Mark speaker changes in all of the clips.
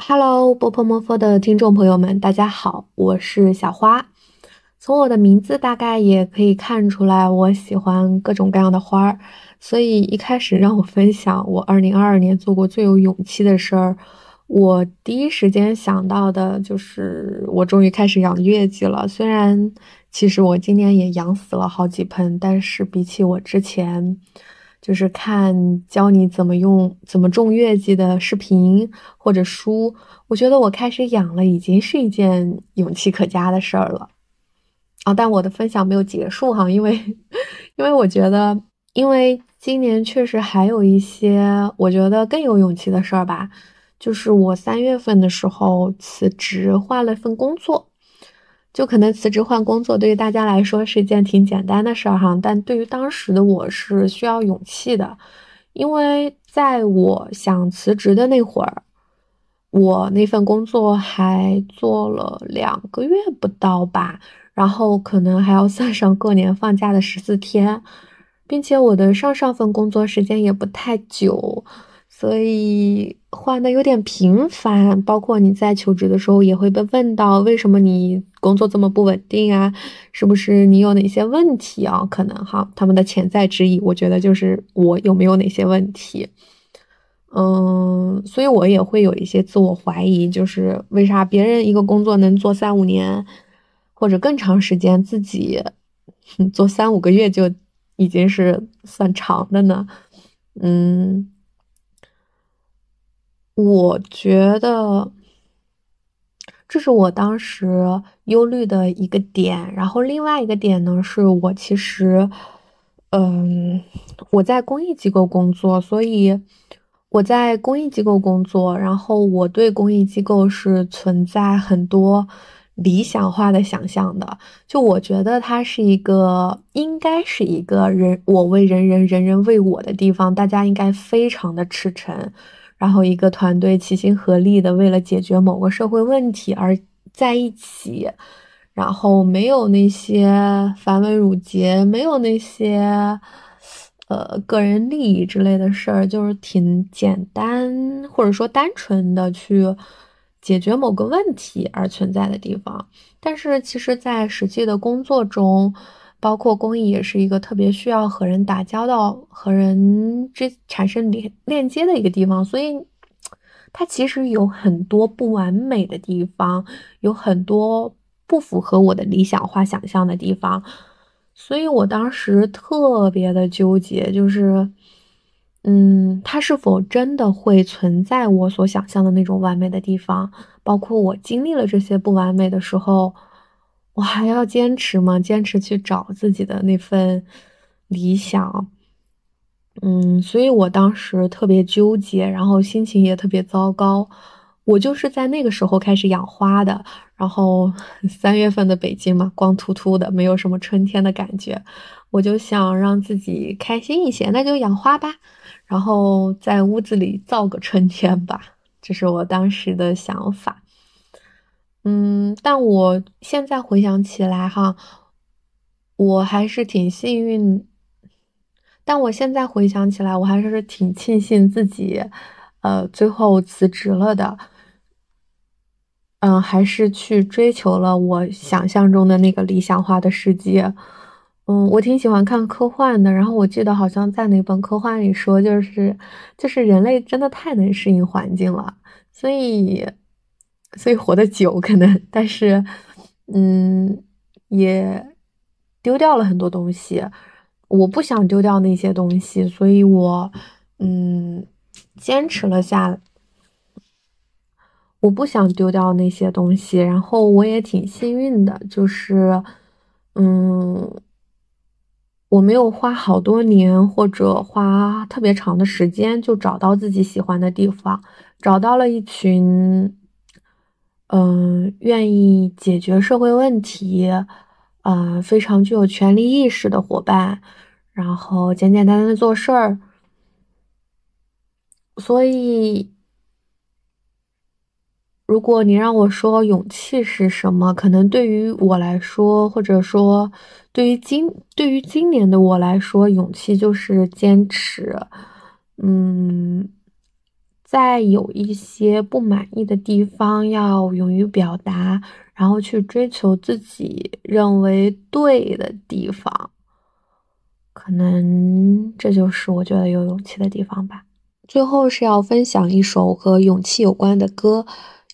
Speaker 1: Hello，波波摩佛的听众朋友们，大家好，我是小花。从我的名字大概也可以看出来，我喜欢各种各样的花儿。所以一开始让我分享我2022年做过最有勇气的事儿，我第一时间想到的就是我终于开始养月季了。虽然其实我今年也养死了好几盆，但是比起我之前。就是看教你怎么用、怎么种月季的视频或者书，我觉得我开始养了，已经是一件勇气可嘉的事儿了。啊，但我的分享没有结束哈，因为，因为我觉得，因为今年确实还有一些我觉得更有勇气的事儿吧，就是我三月份的时候辞职换了份工作。就可能辞职换工作，对于大家来说是一件挺简单的事儿哈，但对于当时的我是需要勇气的，因为在我想辞职的那会儿，我那份工作还做了两个月不到吧，然后可能还要算上过年放假的十四天，并且我的上上份工作时间也不太久。所以换的有点频繁，包括你在求职的时候也会被问到，为什么你工作这么不稳定啊？是不是你有哪些问题啊？可能哈，他们的潜在之意，我觉得就是我有没有哪些问题。嗯，所以我也会有一些自我怀疑，就是为啥别人一个工作能做三五年或者更长时间，自己做三五个月就已经是算长的呢？嗯。我觉得这是我当时忧虑的一个点，然后另外一个点呢，是我其实，嗯，我在公益机构工作，所以我在公益机构工作，然后我对公益机构是存在很多理想化的想象的，就我觉得它是一个应该是一个人我为人人，人人为我的地方，大家应该非常的赤诚。然后一个团队齐心合力的为了解决某个社会问题而在一起，然后没有那些繁文缛节，没有那些呃个人利益之类的事儿，就是挺简单或者说单纯的去解决某个问题而存在的地方。但是其实，在实际的工作中，包括公益也是一个特别需要和人打交道、和人之产生连链接的一个地方，所以它其实有很多不完美的地方，有很多不符合我的理想化想象的地方，所以我当时特别的纠结，就是，嗯，它是否真的会存在我所想象的那种完美的地方？包括我经历了这些不完美的时候。我还要坚持吗？坚持去找自己的那份理想，嗯，所以我当时特别纠结，然后心情也特别糟糕。我就是在那个时候开始养花的，然后 三月份的北京嘛，光秃秃的，没有什么春天的感觉。我就想让自己开心一些，那就养花吧，然后在屋子里造个春天吧，这是我当时的想法。嗯，但我现在回想起来哈，我还是挺幸运。但我现在回想起来，我还是挺庆幸自己，呃，最后辞职了的。嗯，还是去追求了我想象中的那个理想化的世界。嗯，我挺喜欢看科幻的。然后我记得好像在哪本科幻里说，就是就是人类真的太能适应环境了，所以。所以活得久可能，但是，嗯，也丢掉了很多东西。我不想丢掉那些东西，所以我，嗯，坚持了下来。我不想丢掉那些东西，然后我也挺幸运的，就是，嗯，我没有花好多年或者花特别长的时间就找到自己喜欢的地方，找到了一群。嗯，愿意解决社会问题，嗯，非常具有权利意识的伙伴，然后简简单单的做事儿。所以，如果你让我说勇气是什么，可能对于我来说，或者说对于今对于今年的我来说，勇气就是坚持。嗯。在有一些不满意的地方要勇于表达，然后去追求自己认为对的地方。可能这就是我觉得有勇气的地方吧。最后是要分享一首和勇气有关的歌，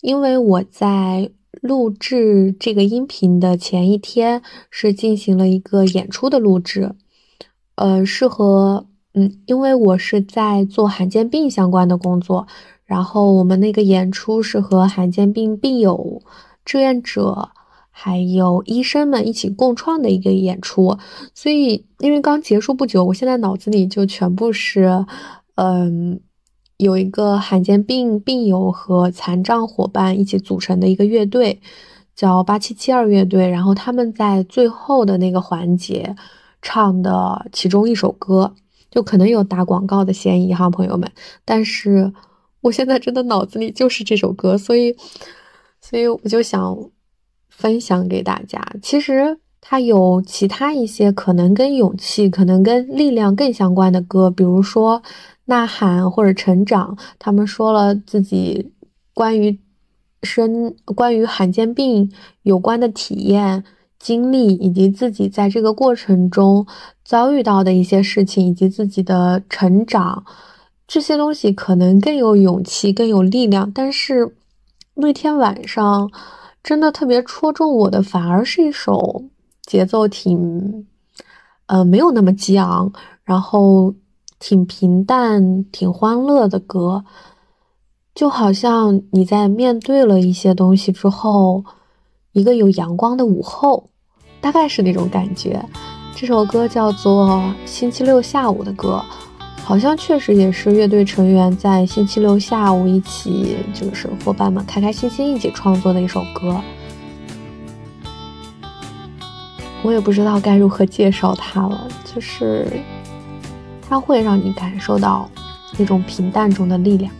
Speaker 1: 因为我在录制这个音频的前一天是进行了一个演出的录制，呃，是和。嗯，因为我是在做罕见病相关的工作，然后我们那个演出是和罕见病病友、志愿者还有医生们一起共创的一个演出，所以因为刚结束不久，我现在脑子里就全部是，嗯，有一个罕见病病友和残障伙伴一起组成的一个乐队，叫八七七二乐队，然后他们在最后的那个环节唱的其中一首歌。就可能有打广告的嫌疑哈，朋友们。但是我现在真的脑子里就是这首歌，所以，所以我就想分享给大家。其实它有其他一些可能跟勇气、可能跟力量更相关的歌，比如说《呐喊》或者《成长》，他们说了自己关于生、关于罕见病有关的体验。经历以及自己在这个过程中遭遇到的一些事情，以及自己的成长，这些东西可能更有勇气、更有力量。但是那天晚上真的特别戳中我的，反而是一首节奏挺……呃，没有那么激昂，然后挺平淡、挺欢乐的歌，就好像你在面对了一些东西之后，一个有阳光的午后。大概是那种感觉，这首歌叫做《星期六下午的歌》，好像确实也是乐队成员在星期六下午一起，就是伙伴们开开心心一起创作的一首歌。我也不知道该如何介绍它了，就是它会让你感受到那种平淡中的力量。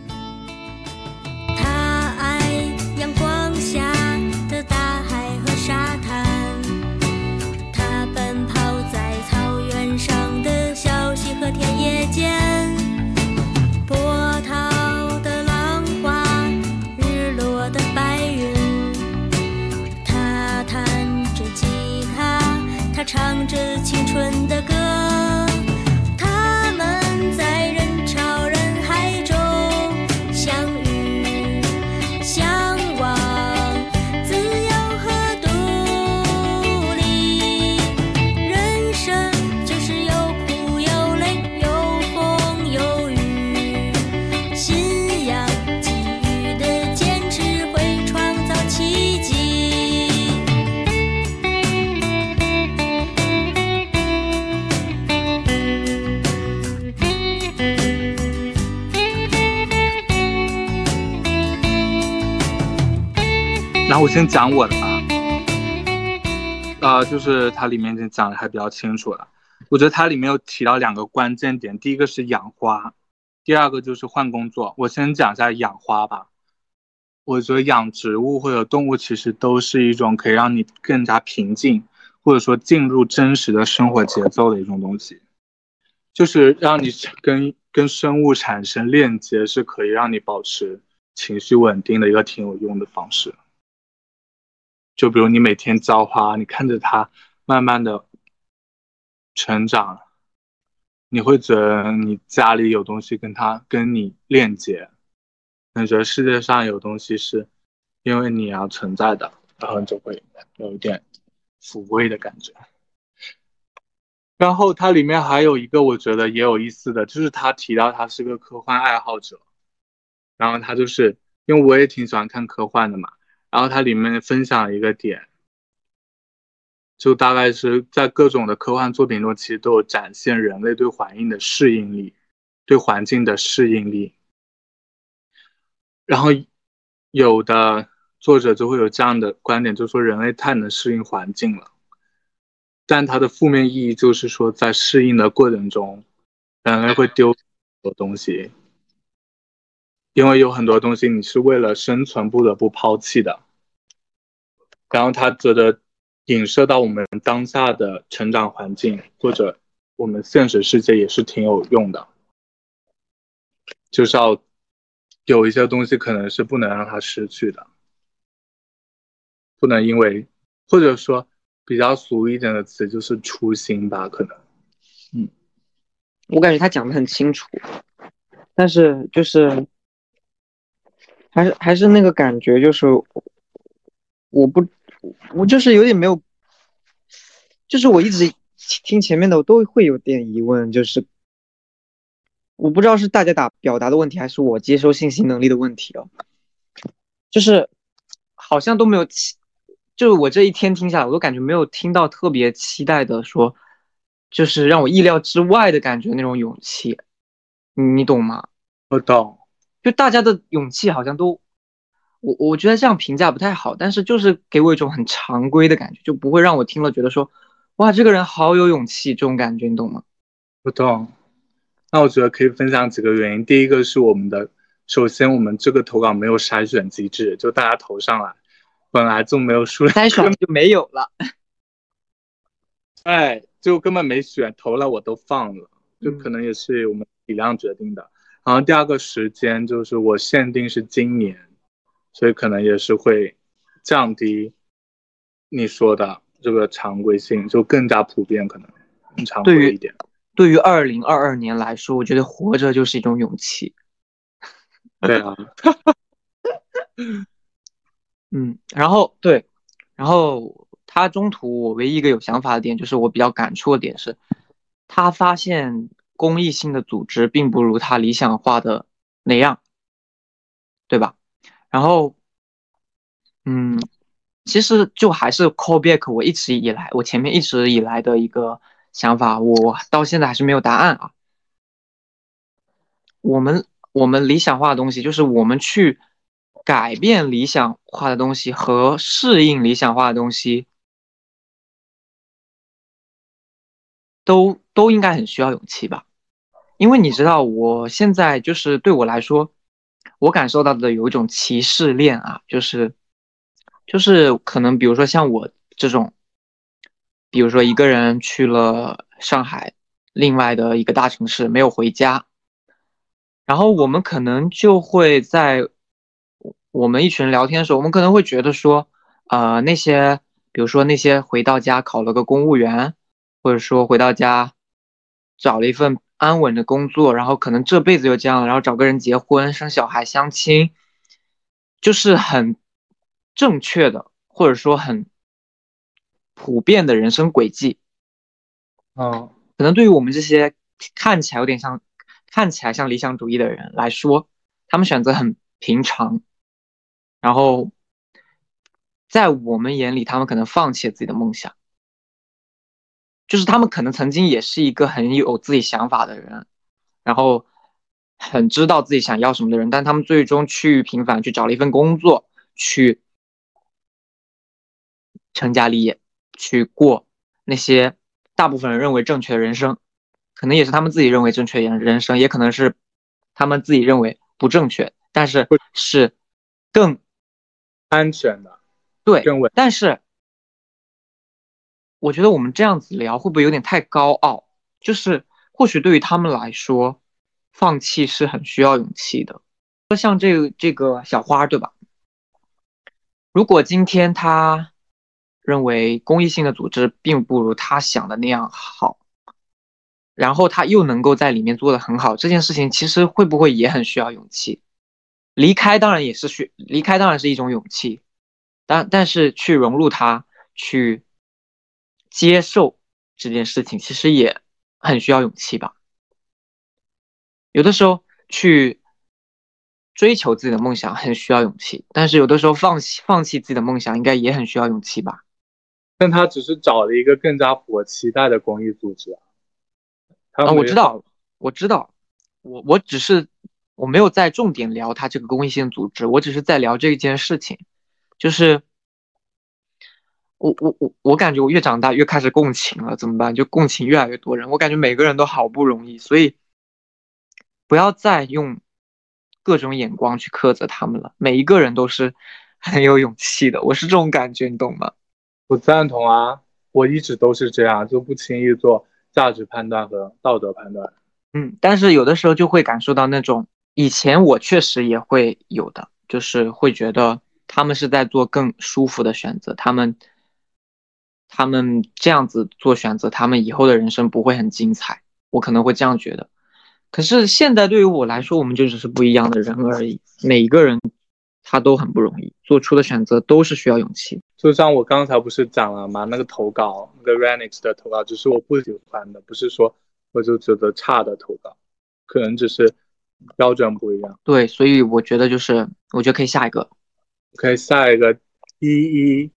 Speaker 2: 我先讲我的吧，呃，就是它里面已经讲的还比较清楚了。我觉得它里面有提到两个关键点，第一个是养花，第二个就是换工作。我先讲一下养花吧。我觉得养植物或者动物其实都是一种可以让你更加平静，或者说进入真实的生活节奏的一种东西，就是让你跟跟生物产生链接，是可以让你保持情绪稳定的一个挺有用的方式。就比如你每天浇花，你看着它慢慢的成长，你会觉得你家里有东西跟它跟你链接，你觉得世界上有东西是因为你要存在的，然后你就会有一点抚慰的感觉。然后它里面还有一个我觉得也有意思的，就是他提到他是个科幻爱好者，然后他就是因为我也挺喜欢看科幻的嘛。然后它里面分享一个点，就大概是在各种的科幻作品中，其实都有展现人类对环境的适应力，对环境的适应力。然后有的作者就会有这样的观点，就说人类太能适应环境了，但它的负面意义就是说，在适应的过程中，人类会丢很多东西，因为有很多东西你是为了生存不得不抛弃的。然后他觉得影射到我们当下的成长环境或者我们现实世界也是挺有用的，就是要有一些东西可能是不能让它失去的，不能因为，或者说比较俗一点的词就是初心吧，可能。
Speaker 3: 嗯，我感觉他讲的很清楚，但是就是还是还是那个感觉，就是我不，我就是有点没有，就是我一直听前面的，我都会有点疑问，就是。我不知道是大家打表达的问题，还是我接收信息能力的问题哦。就是好像都没有期，就是我这一天听下来，我都感觉没有听到特别期待的说，就是让我意料之外的感觉那种勇气，你懂吗？
Speaker 2: 我懂。
Speaker 3: 就大家的勇气好像都，我我觉得这样评价不太好，但是就是给我一种很常规的感觉，就不会让我听了觉得说，哇，这个人好有勇气这种感觉，你懂吗？
Speaker 2: 不懂。那我觉得可以分享几个原因。第一个是我们的，首先我们这个投稿没有筛选机制，就大家投上来，本来就没有数量
Speaker 3: 筛选就没有了。
Speaker 2: 哎，就根本没选，投了我都放了，就可能也是我们体量决定的。然后第二个时间就是我限定是今年，所以可能也是会降低你说的这个常规性，就更加普遍，可能更常规一点。
Speaker 3: 对于二零二二年来说，我觉得活着就是一种勇气。
Speaker 2: 对啊，
Speaker 3: 嗯，然后对，然后他中途我唯一一个有想法的点，就是我比较感触的点是，他发现公益性的组织并不如他理想化的那样，对吧？然后，嗯，其实就还是 call back 我一直以来，我前面一直以来的一个。想法我到现在还是没有答案啊。我们我们理想化的东西，就是我们去改变理想化的东西和适应理想化的东西，都都应该很需要勇气吧？因为你知道，我现在就是对我来说，我感受到的有一种歧视链啊，就是就是可能比如说像我这种。比如说，一个人去了上海，另外的一个大城市没有回家，然后我们可能就会在我们一群人聊天的时候，我们可能会觉得说，呃，那些比如说那些回到家考了个公务员，或者说回到家找了一份安稳的工作，然后可能这辈子就这样，然后找个人结婚、生小孩、相亲，就是很正确的，或者说很。普遍的人生轨迹，
Speaker 2: 嗯，
Speaker 3: 可能对于我们这些看起来有点像、看起来像理想主义的人来说，他们选择很平常，然后在我们眼里，他们可能放弃了自己的梦想，就是他们可能曾经也是一个很有自己想法的人，然后很知道自己想要什么的人，但他们最终趋于平凡，去找了一份工作，去成家立业。去过那些大部分人认为正确的人生，可能也是他们自己认为正确的人生，也可能是他们自己认为不正确，但是是更
Speaker 2: 安全的，
Speaker 3: 对，但是我觉得我们这样子聊会不会有点太高傲？就是或许对于他们来说，放弃是很需要勇气的。像这个这个小花，对吧？如果今天他。认为公益性的组织并不如他想的那样好，然后他又能够在里面做的很好，这件事情其实会不会也很需要勇气？离开当然也是需离开当然是一种勇气，但但是去融入他，去接受这件事情，其实也很需要勇气吧。有的时候去。追求自己的梦想很需要勇气，但是有的时候放弃放弃自己的梦想应该也很需要勇气吧。
Speaker 2: 但他只是找了一个更加符合期待的公益组织啊。
Speaker 3: 啊，我知道，我知道，我我只是我没有在重点聊他这个公益性组织，我只是在聊这一件事情。就是我我我我感觉我越长大越开始共情了，怎么办？就共情越来越多人，我感觉每个人都好不容易，所以不要再用。各种眼光去苛责他们了，每一个人都是 很有勇气的，我是这种感觉，你懂吗？
Speaker 2: 我赞同啊，我一直都是这样，就不轻易做价值判断和道德判断。
Speaker 3: 嗯，但是有的时候就会感受到那种以前我确实也会有的，就是会觉得他们是在做更舒服的选择，他们他们这样子做选择，他们以后的人生不会很精彩，我可能会这样觉得。可是现在对于我来说，我们就只是不一样的人而已，每一个人他都很不容易，做出的选择都是需要勇气。
Speaker 2: 就像我刚才不是讲了吗？那个投稿，那个 Renix 的投稿，只是我不喜欢的，不是说我就觉得差的投稿，可能只是标准不一样。
Speaker 3: 对，所以我觉得就是，我觉得可以下一个，
Speaker 2: 可以下一个依依。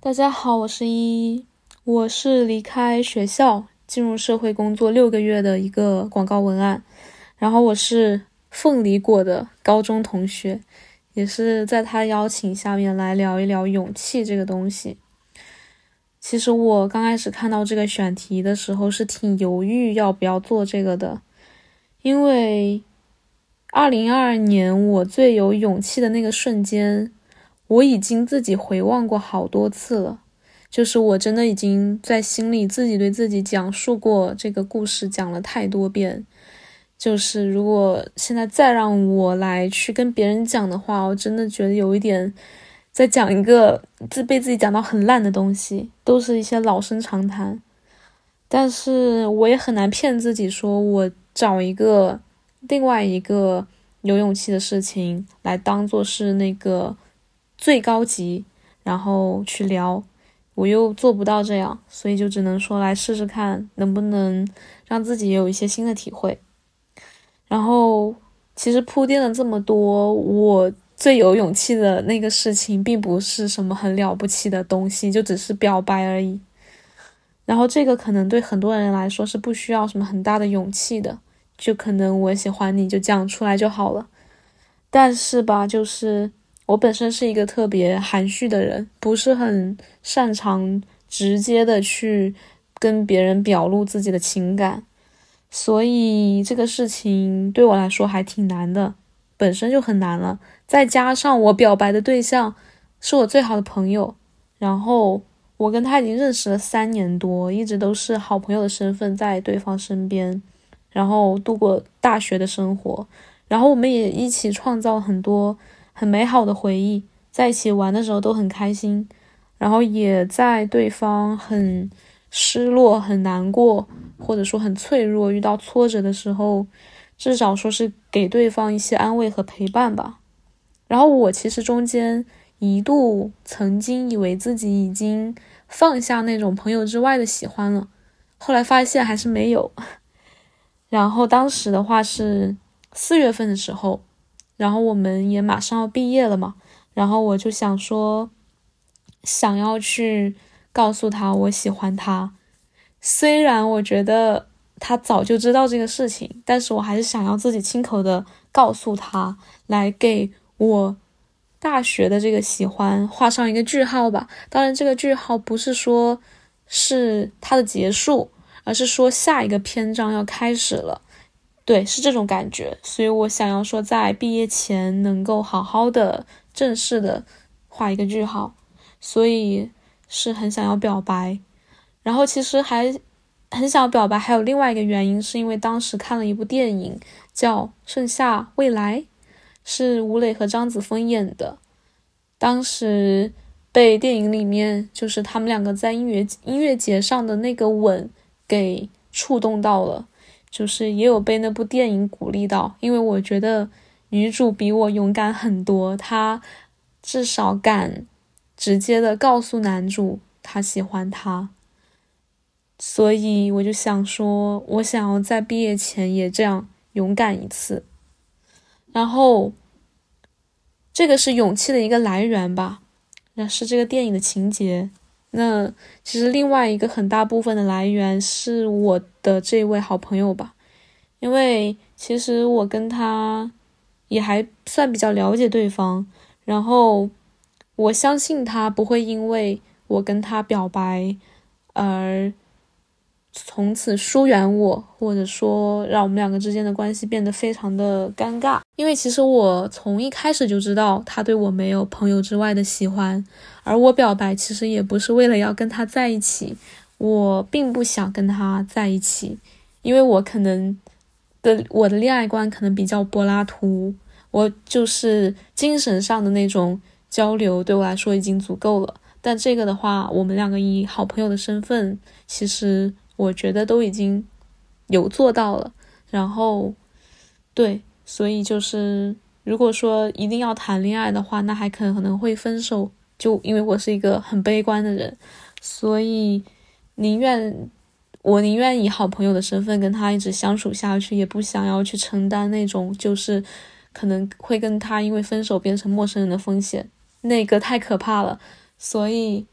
Speaker 4: 大家好，我是依依，我是离开学校进入社会工作六个月的一个广告文案，然后我是凤梨果的高中同学。也是在他邀请下面来聊一聊勇气这个东西。其实我刚开始看到这个选题的时候是挺犹豫要不要做这个的，因为二零二二年我最有勇气的那个瞬间，我已经自己回望过好多次了，就是我真的已经在心里自己对自己讲述过这个故事，讲了太多遍。就是如果现在再让我来去跟别人讲的话，我真的觉得有一点在讲一个自被自己讲到很烂的东西，都是一些老生常谈。但是我也很难骗自己说，我找一个另外一个有勇气的事情来当做是那个最高级，然后去聊，我又做不到这样，所以就只能说来试试看，能不能让自己有一些新的体会。然后，其实铺垫了这么多，我最有勇气的那个事情，并不是什么很了不起的东西，就只是表白而已。然后这个可能对很多人来说是不需要什么很大的勇气的，就可能我喜欢你就讲出来就好了。但是吧，就是我本身是一个特别含蓄的人，不是很擅长直接的去跟别人表露自己的情感。所以这个事情对我来说还挺难的，本身就很难了，再加上我表白的对象是我最好的朋友，然后我跟他已经认识了三年多，一直都是好朋友的身份在对方身边，然后度过大学的生活，然后我们也一起创造很多很美好的回忆，在一起玩的时候都很开心，然后也在对方很失落、很难过。或者说很脆弱，遇到挫折的时候，至少说是给对方一些安慰和陪伴吧。然后我其实中间一度曾经以为自己已经放下那种朋友之外的喜欢了，后来发现还是没有。然后当时的话是四月份的时候，然后我们也马上要毕业了嘛，然后我就想说，想要去告诉他我喜欢他。虽然我觉得他早就知道这个事情，但是我还是想要自己亲口的告诉他，来给我大学的这个喜欢画上一个句号吧。当然，这个句号不是说是他的结束，而是说下一个篇章要开始了。对，是这种感觉。所以我想要说，在毕业前能够好好的、正式的画一个句号，所以是很想要表白。然后其实还很想表白，还有另外一个原因，是因为当时看了一部电影叫《盛夏未来》，是吴磊和张子枫演的。当时被电影里面就是他们两个在音乐音乐节上的那个吻给触动到了，就是也有被那部电影鼓励到，因为我觉得女主比我勇敢很多，她至少敢直接的告诉男主她喜欢他。所以我就想说，我想要在毕业前也这样勇敢一次。然后，这个是勇气的一个来源吧，那是这个电影的情节。那其实另外一个很大部分的来源是我的这位好朋友吧，因为其实我跟他也还算比较了解对方，然后我相信他不会因为我跟他表白而。从此疏远我，或者说让我们两个之间的关系变得非常的尴尬。因为其实我从一开始就知道他对我没有朋友之外的喜欢，而我表白其实也不是为了要跟他在一起，我并不想跟他在一起，因为我可能的我的恋爱观可能比较柏拉图，我就是精神上的那种交流对我来说已经足够了。但这个的话，我们两个以好朋友的身份，其实我觉得都已经有做到了。然后，对，所以就是如果说一定要谈恋爱的话，那还可能会分手。就因为我是一个很悲观的人，所以宁愿我宁愿以好朋友的身份跟他一直相处下去，也不想要去承担那种就是可能会跟他因为分手变成陌生人的风险，那个太可怕了。所以，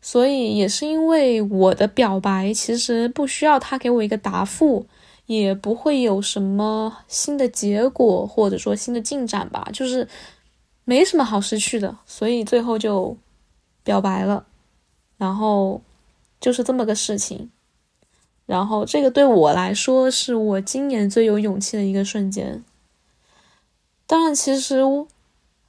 Speaker 4: 所以也是因为我的表白其实不需要他给我一个答复，也不会有什么新的结果或者说新的进展吧，就是没什么好失去的，所以最后就表白了，然后就是这么个事情，然后这个对我来说是我今年最有勇气的一个瞬间。当然，其实。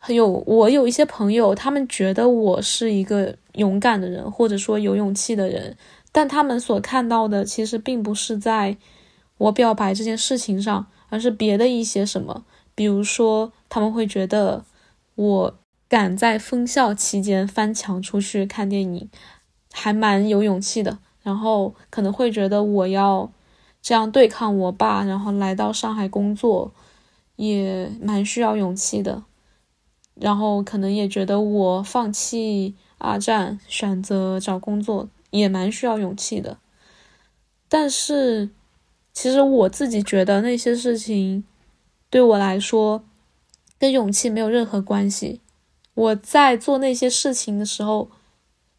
Speaker 4: 有我有一些朋友，他们觉得我是一个勇敢的人，或者说有勇气的人，但他们所看到的其实并不是在我表白这件事情上，而是别的一些什么。比如说，他们会觉得我敢在封校期间翻墙出去看电影，还蛮有勇气的。然后可能会觉得我要这样对抗我爸，然后来到上海工作，也蛮需要勇气的。然后可能也觉得我放弃二战，选择找工作也蛮需要勇气的。但是，其实我自己觉得那些事情对我来说跟勇气没有任何关系。我在做那些事情的时候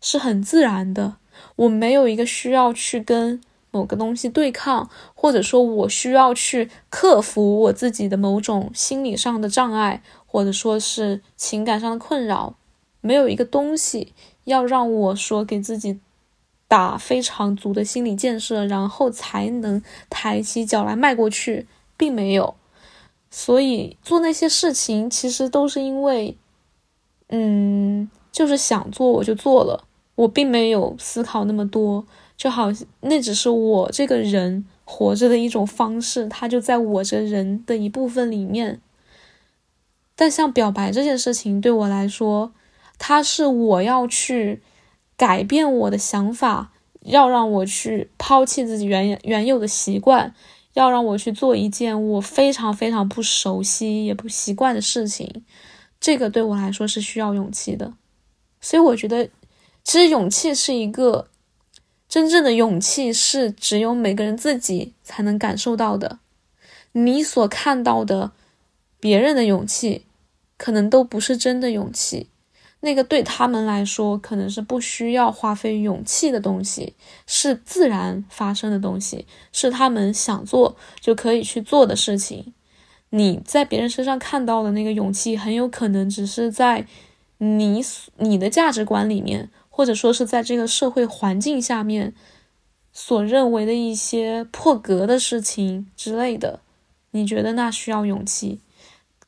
Speaker 4: 是很自然的，我没有一个需要去跟某个东西对抗，或者说我需要去克服我自己的某种心理上的障碍。或者说是情感上的困扰，没有一个东西要让我说给自己打非常足的心理建设，然后才能抬起脚来迈过去，并没有。所以做那些事情其实都是因为，嗯，就是想做我就做了，我并没有思考那么多，就好那只是我这个人活着的一种方式，它就在我这人的一部分里面。但像表白这件事情对我来说，它是我要去改变我的想法，要让我去抛弃自己原原有的习惯，要让我去做一件我非常非常不熟悉也不习惯的事情。这个对我来说是需要勇气的。所以我觉得，其实勇气是一个真正的勇气，是只有每个人自己才能感受到的。你所看到的别人的勇气。可能都不是真的勇气，那个对他们来说可能是不需要花费勇气的东西，是自然发生的东西，是他们想做就可以去做的事情。你在别人身上看到的那个勇气，很有可能只是在你你的价值观里面，或者说是在这个社会环境下面所认为的一些破格的事情之类的。你觉得那需要勇气？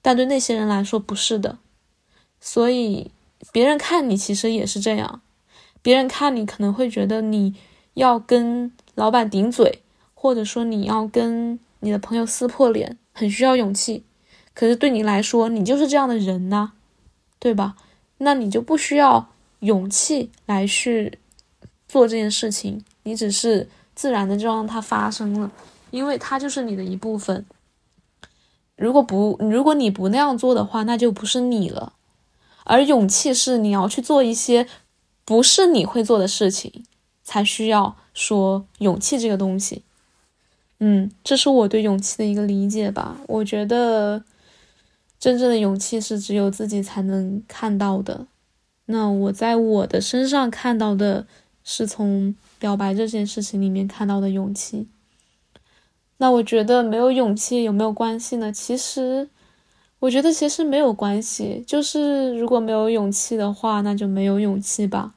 Speaker 4: 但对那些人来说不是的，所以别人看你其实也是这样，别人看你可能会觉得你要跟老板顶嘴，或者说你要跟你的朋友撕破脸，很需要勇气。可是对你来说，你就是这样的人呐，对吧？那你就不需要勇气来去做这件事情，你只是自然的就让它发生了，因为它就是你的一部分。如果不，如果你不那样做的话，那就不是你了。而勇气是你要去做一些不是你会做的事情，才需要说勇气这个东西。嗯，这是我对勇气的一个理解吧。我觉得真正的勇气是只有自己才能看到的。那我在我的身上看到的是从表白这件事情里面看到的勇气。那我觉得没有勇气有没有关系呢？其实，我觉得其实没有关系。就是如果没有勇气的话，那就没有勇气吧。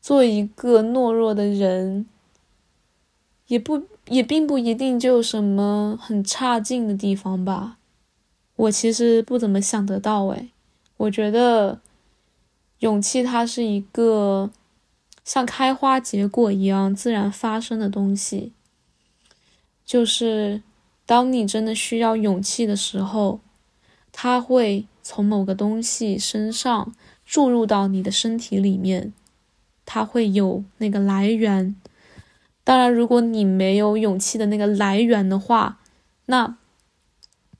Speaker 4: 做一个懦弱的人，也不也并不一定就有什么很差劲的地方吧。我其实不怎么想得到诶，我觉得勇气它是一个像开花结果一样自然发生的东西。就是当你真的需要勇气的时候，它会从某个东西身上注入到你的身体里面，它会有那个来源。当然，如果你没有勇气的那个来源的话，那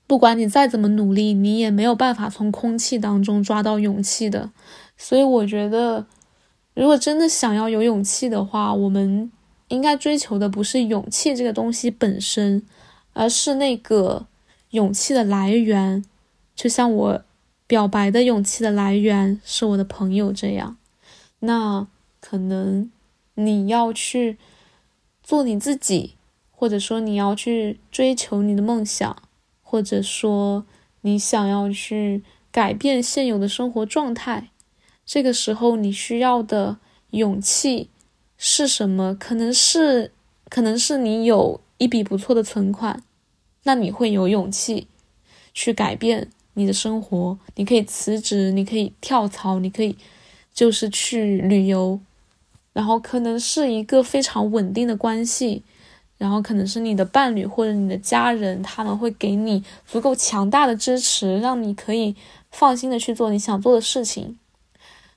Speaker 4: 不管你再怎么努力，你也没有办法从空气当中抓到勇气的。所以，我觉得，如果真的想要有勇气的话，我们应该追求的不是勇气这个东西本身，而是那个勇气的来源。就像我表白的勇气的来源是我的朋友这样，那可能你要去。做你自己，或者说你要去追求你的梦想，或者说你想要去改变现有的生活状态，这个时候你需要的勇气是什么？可能是，可能是你有一笔不错的存款，那你会有勇气去改变你的生活，你可以辞职，你可以跳槽，你可以就是去旅游。然后可能是一个非常稳定的关系，然后可能是你的伴侣或者你的家人，他们会给你足够强大的支持，让你可以放心的去做你想做的事情。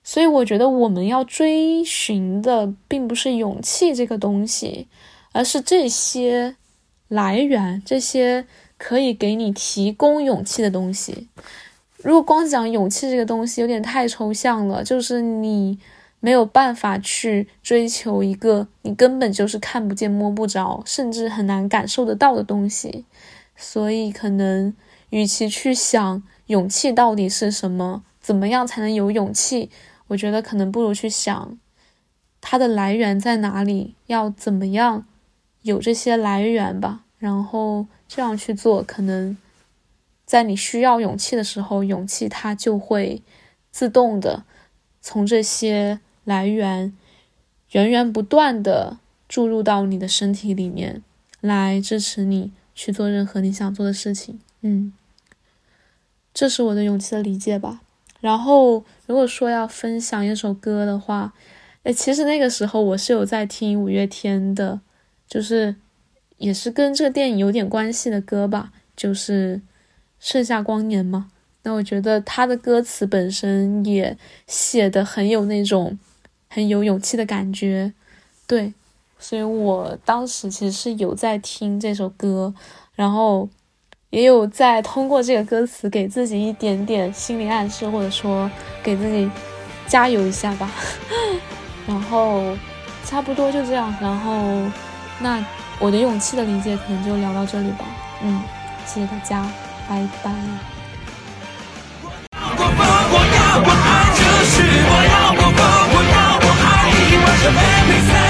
Speaker 4: 所以我觉得我们要追寻的并不是勇气这个东西，而是这些来源，这些可以给你提供勇气的东西。如果光讲勇气这个东西，有点太抽象了，就是你。没有办法去追求一个你根本就是看不见、摸不着，甚至很难感受得到的东西，所以可能与其去想勇气到底是什么，怎么样才能有勇气，我觉得可能不如去想它的来源在哪里，要怎么样有这些来源吧。然后这样去做，可能在你需要勇气的时候，勇气它就会自动的从这些。来源源源不断的注入到你的身体里面，来支持你去做任何你想做的事情。嗯，这是我的勇气的理解吧。然后，如果说要分享一首歌的话，哎，其实那个时候我是有在听五月天的，就是也是跟这个电影有点关系的歌吧，就是《盛夏光年》嘛。那我觉得他的歌词本身也写的很有那种。很有勇气的感觉，对，所以我当时其实是有在听这首歌，然后也有在通过这个歌词给自己一点点心理暗示，或者说给自己加油一下吧。然后差不多就这样，然后那我的勇气的理解可能就聊到这里吧。嗯，谢谢大家，拜拜。这杯比赛，一万次疯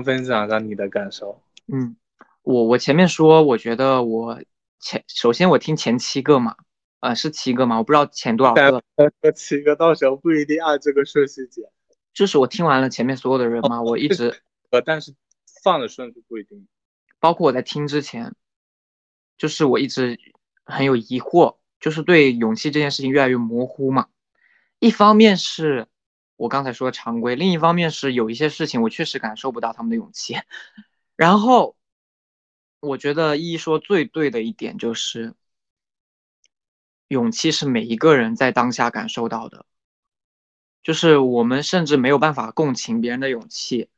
Speaker 2: 先分享一下你的感受。
Speaker 3: 嗯，我我前面说，我觉得我前首先我听前七个嘛，呃，是七个嘛，我不知道前多少个。
Speaker 2: 七个到时候不一定按这个顺序剪。
Speaker 3: 就是我听完了前面所有的人嘛，我一直
Speaker 2: 呃，但是放的顺序不一定。
Speaker 3: 包括我在听之前，就是我一直很有疑惑，就是对勇气这件事情越来越模糊嘛。一方面是我刚才说常规，另一方面是有一些事情我确实感受不到他们的勇气。然后，我觉得一说最对的一点就是，勇气是每一个人在当下感受到的，就是我们甚至没有办法共情别人的勇气，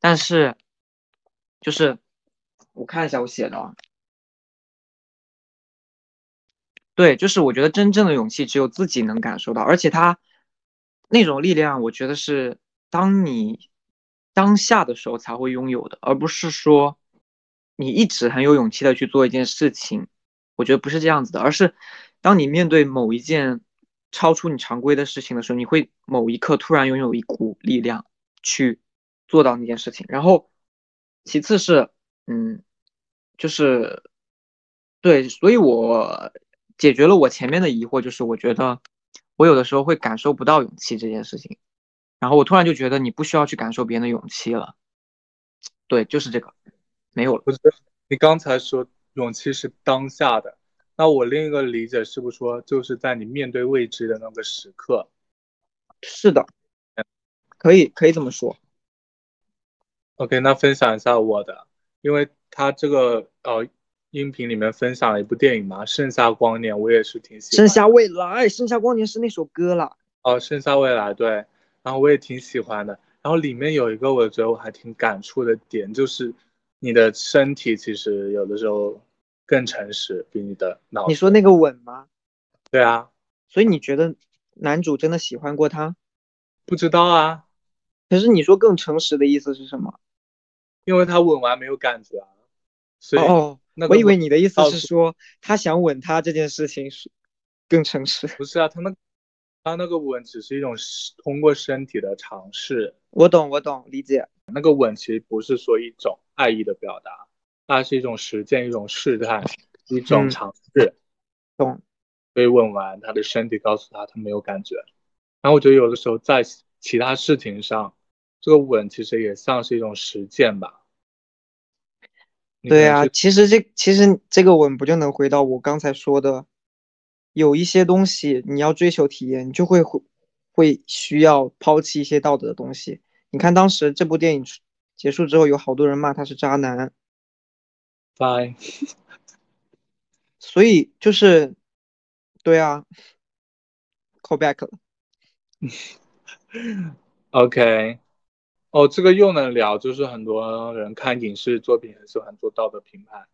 Speaker 3: 但是，就是我看一下我写的啊。对，就是我觉得真正的勇气只有自己能感受到，而且他那种力量，我觉得是当你当下的时候才会拥有的，而不是说你一直很有勇气的去做一件事情。我觉得不是这样子的，而是当你面对某一件超出你常规的事情的时候，你会某一刻突然拥有一股力量去做到那件事情。然后，其次是，嗯，就是对，所以我。解决了我前面的疑惑，就是我觉得我有的时候会感受不到勇气这件事情，然后我突然就觉得你不需要去感受别人的勇气了，对，就是这个，没有了。
Speaker 2: 不是，你刚才说勇气是当下的，那我另一个理解是不是说就是在你面对未知的那个时刻？
Speaker 3: 是的，可以可以这么说。
Speaker 2: OK，那分享一下我的，因为他这个呃。音频里面分享了一部电影嘛，《盛夏光年》，我也是挺喜
Speaker 3: 欢。盛夏未来，盛夏光年是那首歌啦。
Speaker 2: 哦，盛夏未来，对，然后我也挺喜欢的。然后里面有一个我觉得我还挺感触的点，就是你的身体其实有的时候更诚实，比你的脑。
Speaker 3: 你说那个吻吗？
Speaker 2: 对啊。
Speaker 3: 所以你觉得男主真的喜欢过她？
Speaker 2: 不知道啊。
Speaker 3: 可是你说更诚实的意思是什么？
Speaker 2: 因为他吻完没有感觉啊。所以。
Speaker 3: 哦。我以为你的意思是说，他想吻她这件事情是更诚实。
Speaker 2: 不是啊，他那他那个吻只是一种通过身体的尝试。
Speaker 3: 我懂，我懂，理解。
Speaker 2: 那个吻其实不是说一种爱意的表达，它是一种实践，一种试探，一种尝试。
Speaker 3: 懂。
Speaker 2: 所以吻完，他的身体告诉他他没有感觉。然后我觉得有的时候在其他事情上，这个吻其实也像是一种实践吧。
Speaker 3: 对啊，其实这其实这个我们不就能回到我刚才说的，有一些东西你要追求体验，你就会会会需要抛弃一些道德的东西。你看当时这部电影结束之后，有好多人骂他是渣男。
Speaker 2: Bye。
Speaker 3: 所以就是，对啊，call back 了。
Speaker 2: OK。哦，这个又能聊，就是很多人看影视作品很喜欢做道德评判，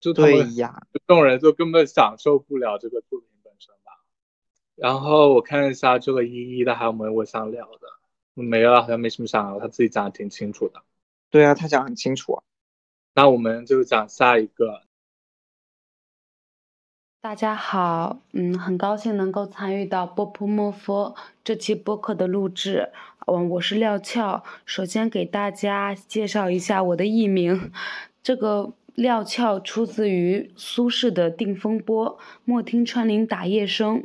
Speaker 2: 就
Speaker 3: 对呀，
Speaker 2: 这种人就根本享受不了这个作品本身吧。然后我看一下这个一一的还有没有我想聊的，没了，好像没什么想聊，他自己讲的挺清楚的。
Speaker 3: 对啊，他讲很清楚。
Speaker 2: 那我们就讲下一个。
Speaker 5: 大家好，嗯，很高兴能够参与到波普莫夫这期播客的录制。嗯，我是廖俏。首先给大家介绍一下我的艺名，这个廖俏出自于苏轼的《定风波》，莫听穿林打叶声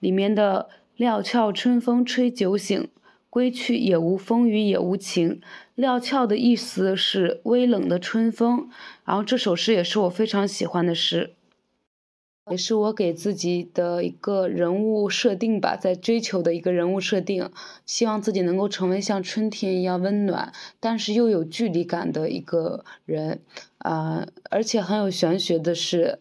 Speaker 5: 里面的“料峭春风吹酒醒，归去也无风雨也无晴”。料峭的意思是微冷的春风，然后这首诗也是我非常喜欢的诗。也是我给自己的一个人物设定吧，在追求的一个人物设定，希望自己能够成为像春天一样温暖，但是又有距离感的一个人。啊，而且很有玄学的是，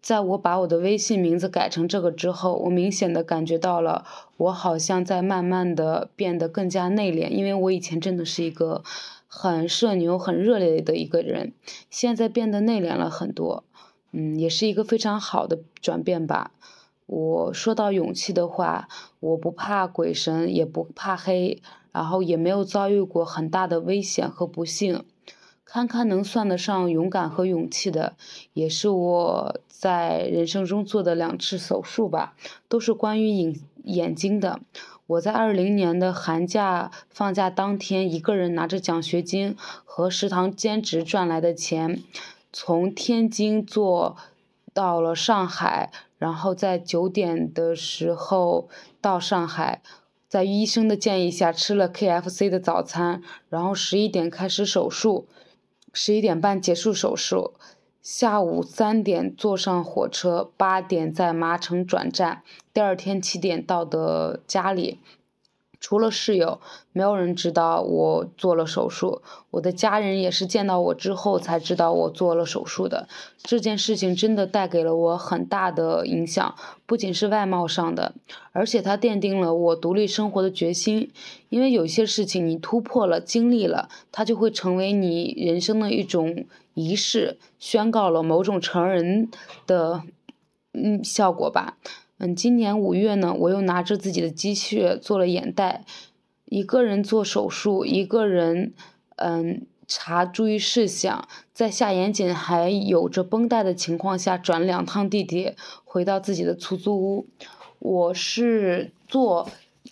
Speaker 5: 在我把我的微信名字改成这个之后，我明显的感觉到了，我好像在慢慢的变得更加内敛，因为我以前真的是一个很社牛、很热烈的一个人，现在变得内敛了很多。嗯，也是一个非常好的转变吧。我说到勇气的话，我不怕鬼神，也不怕黑，然后也没有遭遇过很大的危险和不幸。堪堪能算得上勇敢和勇气的，也是我在人生中做的两次手术吧，都是关于眼眼睛的。我在二零年的寒假放假当天，一个人拿着奖学金和食堂兼职赚来的钱。从天津坐到了上海，然后在九点的时候到上海，在医生的建议下吃了 KFC 的早餐，然后十一点开始手术，十一点半结束手术，下午三点坐上火车，八点在麻城转站，第二天七点到的家里。除了室友，没有人知道我做了手术。我的家人也是见到我之后才知道我做了手术的。这件事情真的带给了我很大的影响，不仅是外貌上的，而且它奠定了我独立生活的决心。因为有些事情你突破了、经历了，它就会成为你人生的一种仪式，宣告了某种成人的嗯效果吧。嗯，今年五月呢，我又拿着自己的积蓄做了眼袋，一个人做手术，一个人，嗯，查注意事项，在下眼睑还有着绷带的情况下，转两趟地铁回到自己的出租屋。我是做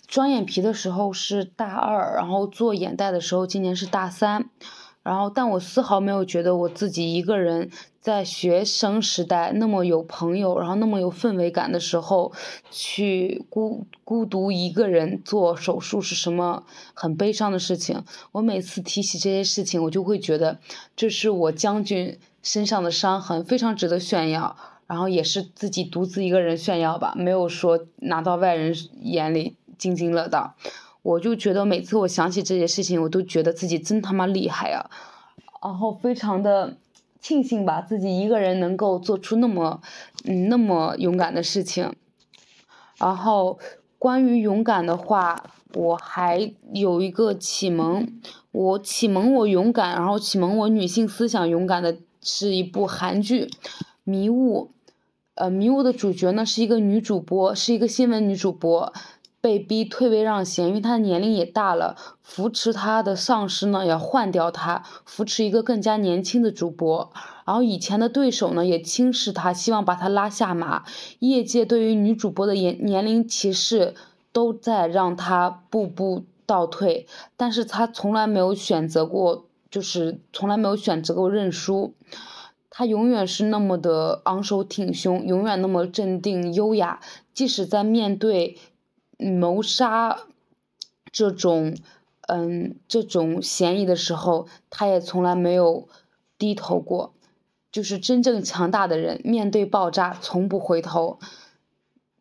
Speaker 5: 双眼皮的时候是大二，然后做眼袋的时候今年是大三。然后，但我丝毫没有觉得我自己一个人在学生时代那么有朋友，然后那么有氛围感的时候，去孤孤独一个人做手术是什么很悲伤的事情。我每次提起这些事情，我就会觉得这是我将军身上的伤痕，非常值得炫耀。然后也是自己独自一个人炫耀吧，没有说拿到外人眼里津津乐道。我就觉得每次我想起这些事情，我都觉得自己真他妈厉害啊！然后非常的庆幸吧，自己一个人能够做出那么嗯那么勇敢的事情。然后关于勇敢的话，我还有一个启蒙，我启蒙我勇敢，然后启蒙我女性思想勇敢的是一部韩剧《迷雾》。呃，《迷雾》的主角呢是一个女主播，是一个新闻女主播。被逼退位让贤，因为他的年龄也大了，扶持他的上司呢要换掉他，扶持一个更加年轻的主播。然后以前的对手呢也轻视他，希望把他拉下马。业界对于女主播的年年龄歧视都在让他步步倒退，但是他从来没有选择过，就是从来没有选择过认输。他永远是那么的昂首挺胸，永远那么镇定优雅，即使在面对。谋杀这种，嗯，这种嫌疑的时候，他也从来没有低头过。就是真正强大的人，面对爆炸从不回头。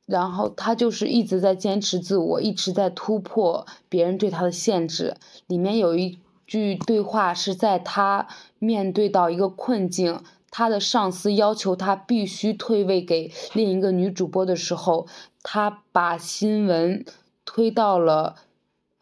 Speaker 5: 然后他就是一直在坚持自我，一直在突破别人对他的限制。里面有一句对话是在他面对到一个困境。他的上司要求他必须退位给另一个女主播的时候，他把新闻推到了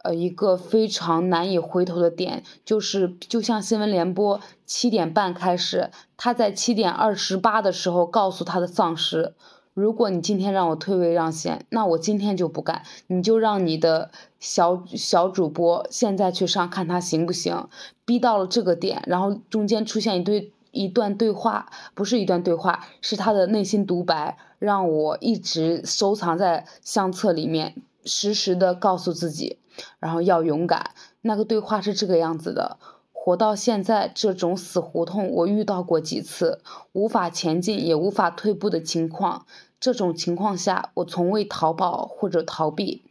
Speaker 5: 呃一个非常难以回头的点，就是就像新闻联播七点半开始，他在七点二十八的时候告诉他的丧尸，如果你今天让我退位让贤，那我今天就不干，你就让你的小小主播现在去上看他行不行？逼到了这个点，然后中间出现一堆。一段对话不是一段对话，是他的内心独白，让我一直收藏在相册里面，时时的告诉自己，然后要勇敢。那个对话是这个样子的：活到现在这种死胡同，我遇到过几次，无法前进也无法退步的情况。这种情况下，我从未逃跑或者逃避，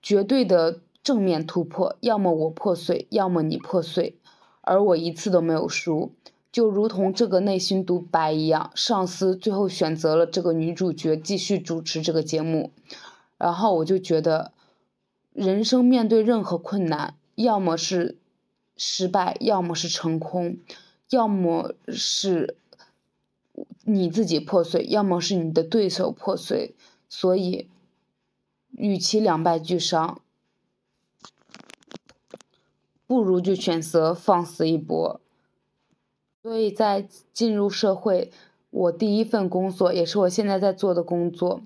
Speaker 5: 绝对的正面突破，要么我破碎，要么你破碎，而我一次都没有输。就如同这个内心独白一样，上司最后选择了这个女主角继续主持这个节目，然后我就觉得，人生面对任何困难，要么是失败，要么是成功，要么是你自己破碎，要么是你的对手破碎，所以，与其两败俱伤，不如就选择放肆一搏。所以在进入社会，我第一份工作也是我现在在做的工作。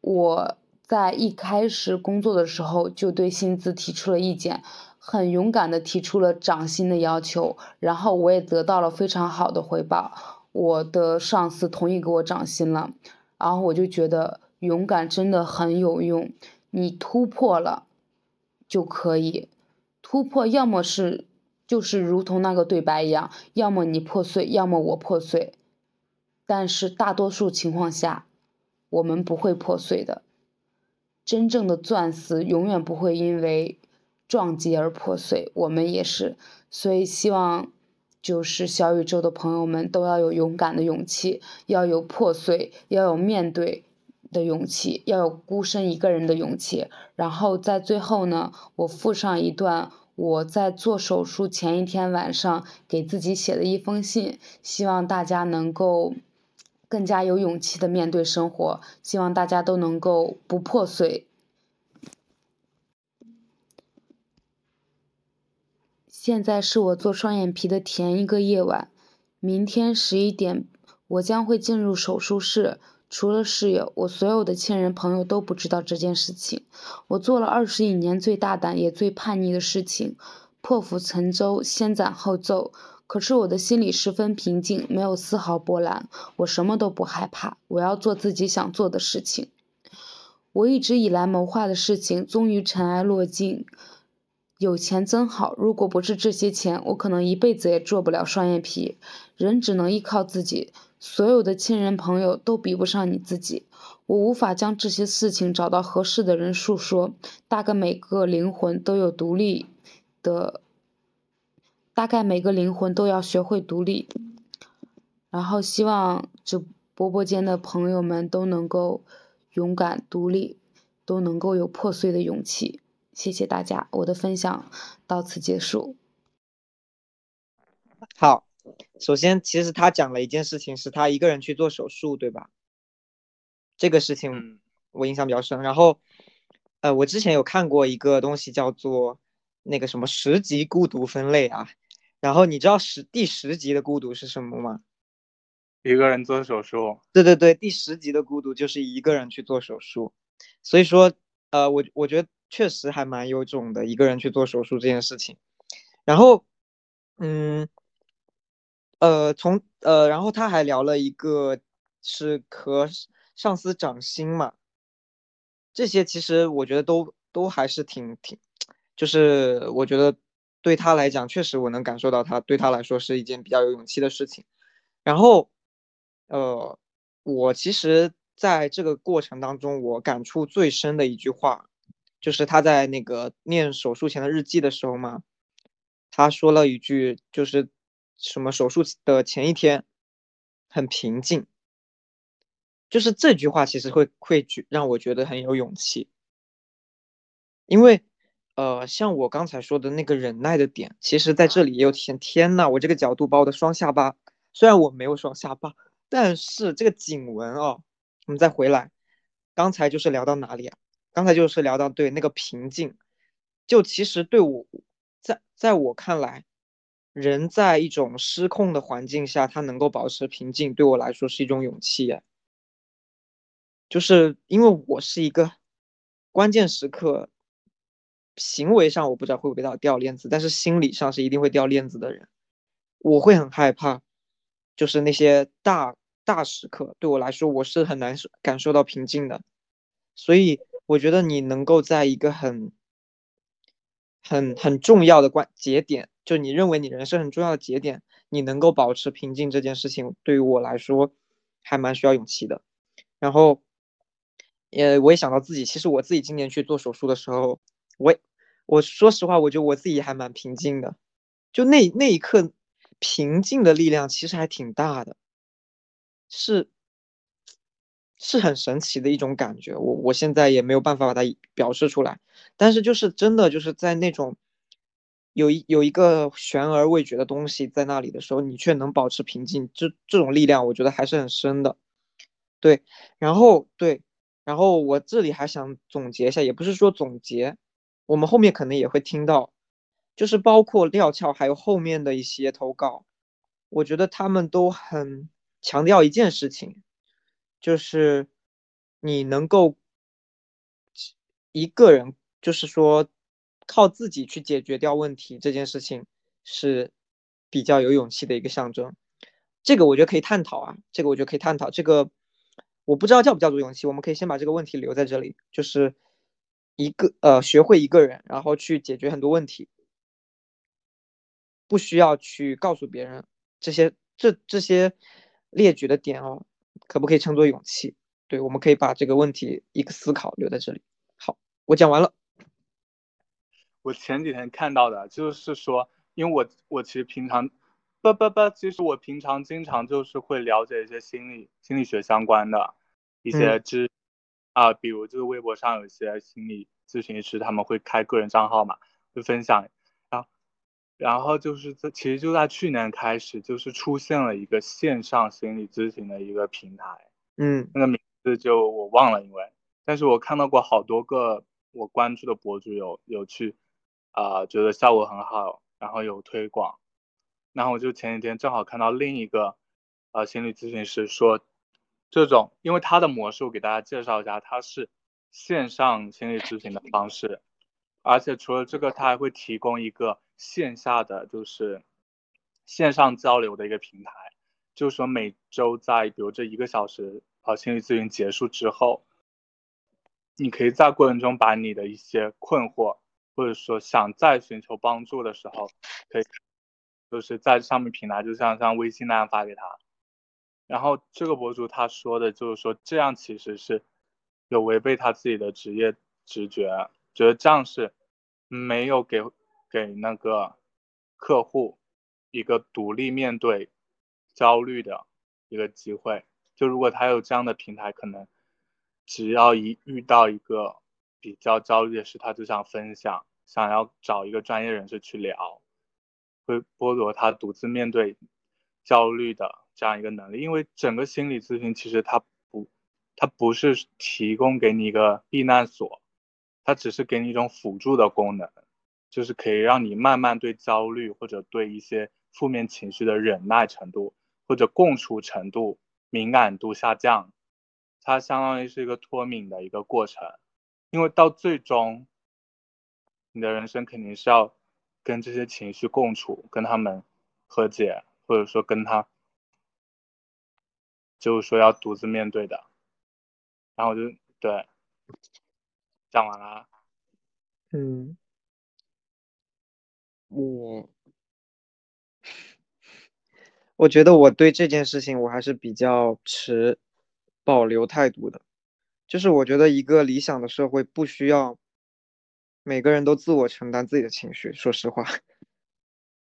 Speaker 5: 我在一开始工作的时候就对薪资提出了意见，很勇敢的提出了涨薪的要求，然后我也得到了非常好的回报，我的上司同意给我涨薪了，然后我就觉得勇敢真的很有用，你突破了就可以突破，要么是。就是如同那个对白一样，要么你破碎，要么我破碎。但是大多数情况下，我们不会破碎的。真正的钻石永远不会因为撞击而破碎，我们也是。所以希望，就是小宇宙的朋友们都要有勇敢的勇气，要有破碎，要有面对的勇气，要有孤身一个人的勇气。然后在最后呢，我附上一段我在做手术前一天晚上给自己写的一封信，希望大家能够更加有勇气的面对生活，希望大家都能够不破碎。现在是我做双眼皮的前一个夜晚，明天十一点，我将会进入手术室。除了室友，我所有的亲人朋友都不知道这件事情。我做了二十一年最大胆也最叛逆的事情，破釜沉舟，先斩后奏。可是我的心里十分平静，没有丝毫波澜。我什么都不害怕，我要做自己想做的事情。我一直以来谋划的事情，终于尘埃落定。有钱真好，如果不是这些钱，我可能一辈子也做不了双眼皮。人只能依靠自己，所有的亲人朋友都比不上你自己。我无法将这些事情找到合适的人诉说。大概每个灵魂都有独立的，大概每个灵魂都要学会独立。然后希望这播播间的朋友们都能够勇敢独立，都能够有破碎的勇气。谢谢大家，我的分享到此结束。
Speaker 3: 好，首先，其实他讲了一件事情，是他一个人去做手术，对吧？这个事情我印象比较深。然后，呃，我之前有看过一个东西，叫做那个什么十级孤独分类啊。然后你知道十第十级的孤独是什么吗？
Speaker 2: 一个人做手术。
Speaker 3: 对对对，第十级的孤独就是一个人去做手术。所以说，呃，我我觉得。确实还蛮有种的，一个人去做手术这件事情。然后，嗯，呃，从呃，然后他还聊了一个是和上司涨薪嘛，这些其实我觉得都都还是挺挺，就是我觉得对他来讲，确实我能感受到他对他来说是一件比较有勇气的事情。然后，呃，我其实在这个过程当中，我感触最深的一句话。就是他在那个念手术前的日记的时候嘛，他说了一句，就是什么手术的前一天很平静，就是这句话其实会会让我觉得很有勇气，因为呃，像我刚才说的那个忍耐的点，其实在这里也有体现。天呐，我这个角度把我的双下巴，虽然我没有双下巴，但是这个颈纹哦，我们再回来，刚才就是聊到哪里啊？刚才就是聊到对那个平静，就其实对我，在在我看来，人在一种失控的环境下，他能够保持平静，对我来说是一种勇气。就是因为我是一个关键时刻，行为上我不知道会不会到掉链子，但是心理上是一定会掉链子的人，我会很害怕，就是那些大大时刻对我来说，我是很难感受到平静的，所以。我觉得你能够在一个很、很、很重要的关节点，就你认为你人生很重要的节点，你能够保持平静这件事情，对于我来说还蛮需要勇气的。然后，呃，我也想到自己，其实我自己今年去做手术的时候，我我说实话，我觉得我自己还蛮平静的。就那那一刻，平静的力量其实还挺大的，是。是很神奇的一种感觉，我我现在也没有办法把它表示出来，但是就是真的就是在那种有一有一个悬而未决的东西在那里的时候，你却能保持平静，这这种力量我觉得还是很深的。对，然后对，然后我这里还想总结一下，也不是说总结，我们后面可能也会听到，就是包括廖翘还有后面的一些投稿，我觉得他们都很强调一件事情。就是你能够一个人，就是说靠自己去解决掉问题这件事情，是比较有勇气的一个象征。这个我觉得可以探讨啊，这个我觉得可以探讨。这个我不知道叫不叫做勇气，我们可以先把这个问题留在这里。就是一个呃，学会一个人，然后去解决很多问题，不需要去告诉别人这些这这些列举的点哦。可不可以称作勇气？对，我们可以把这个问题一个思考留在这里。好，我讲完了。
Speaker 2: 我前几天看到的就是说，因为我我其实平常不不不，其实我平常经常就是会了解一些心理心理学相关的一些知啊，比如就是微博上有一些心理咨询师，他们会开个人账号嘛，会分享。然后然后就是在其实就在去年开始，就是出现了一个线上心理咨询的一个平台，
Speaker 3: 嗯，
Speaker 2: 那个名字就我忘了，因为但是我看到过好多个我关注的博主有有去啊，觉得效果很好，然后有推广。然后我就前几天正好看到另一个，呃，心理咨询师说，这种因为他的模式，我给大家介绍一下，他是线上心理咨询的方式，而且除了这个，他还会提供一个线下的，就是线上交流的一个平台，就是说每周在比如这一个小时，呃，心理咨询结束之后，你可以在过程中把你的一些困惑，或者说想再寻求帮助的时候，可以。就是在上面平台，就像像微信那样发给他，然后这个博主他说的就是说这样其实是有违背他自己的职业直觉，觉得这样是没有给给那个客户一个独立面对焦虑的一个机会。就如果他有这样的平台，可能只要一遇到一个比较焦虑的事，他就想分享，想要找一个专业人士去聊。会剥夺他独自面对焦虑的这样一个能力，因为整个心理咨询其实它不，它不是提供给你一个避难所，它只是给你一种辅助的功能，就是可以让你慢慢对焦虑或者对一些负面情绪的忍耐程度或者共处程度、敏感度下降，它相当于是一个脱敏的一个过程，因为到最终，你的人生肯定是要。跟这些情绪共处，跟他们和解，或者说跟他，就是说要独自面对的。然后我就对讲完了。
Speaker 3: 嗯，我我觉得我对这件事情我还是比较持保留态度的，就是我觉得一个理想的社会不需要。每个人都自我承担自己的情绪，说实话，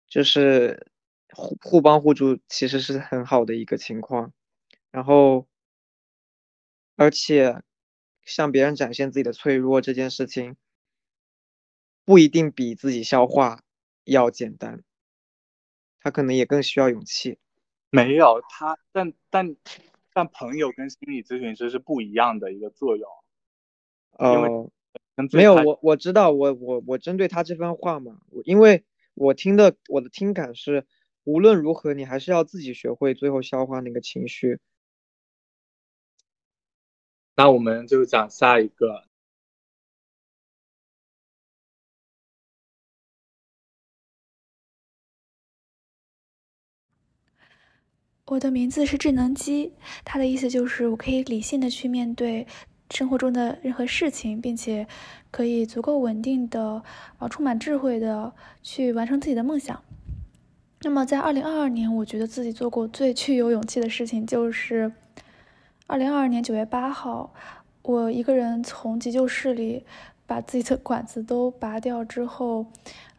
Speaker 3: 就是互互帮互助，其实是很好的一个情况。然后，而且向别人展现自己的脆弱这件事情，不一定比自己消化要简单，他可能也更需要勇气。
Speaker 2: 没有他，但但但朋友跟心理咨询师是不一样的一个作用，因为。
Speaker 3: 没有我我知道我我我针对他这番话嘛，因为我听的我的听感是，无论如何你还是要自己学会最后消化那个情绪。
Speaker 2: 那我们就讲下一个。
Speaker 6: 我的名字是智能机，它的意思就是我可以理性的去面对。生活中的任何事情，并且可以足够稳定的，啊，充满智慧的去完成自己的梦想。那么，在二零二二年，我觉得自己做过最具有勇气的事情，就是二零二二年九月八号，我一个人从急救室里把自己的管子都拔掉之后，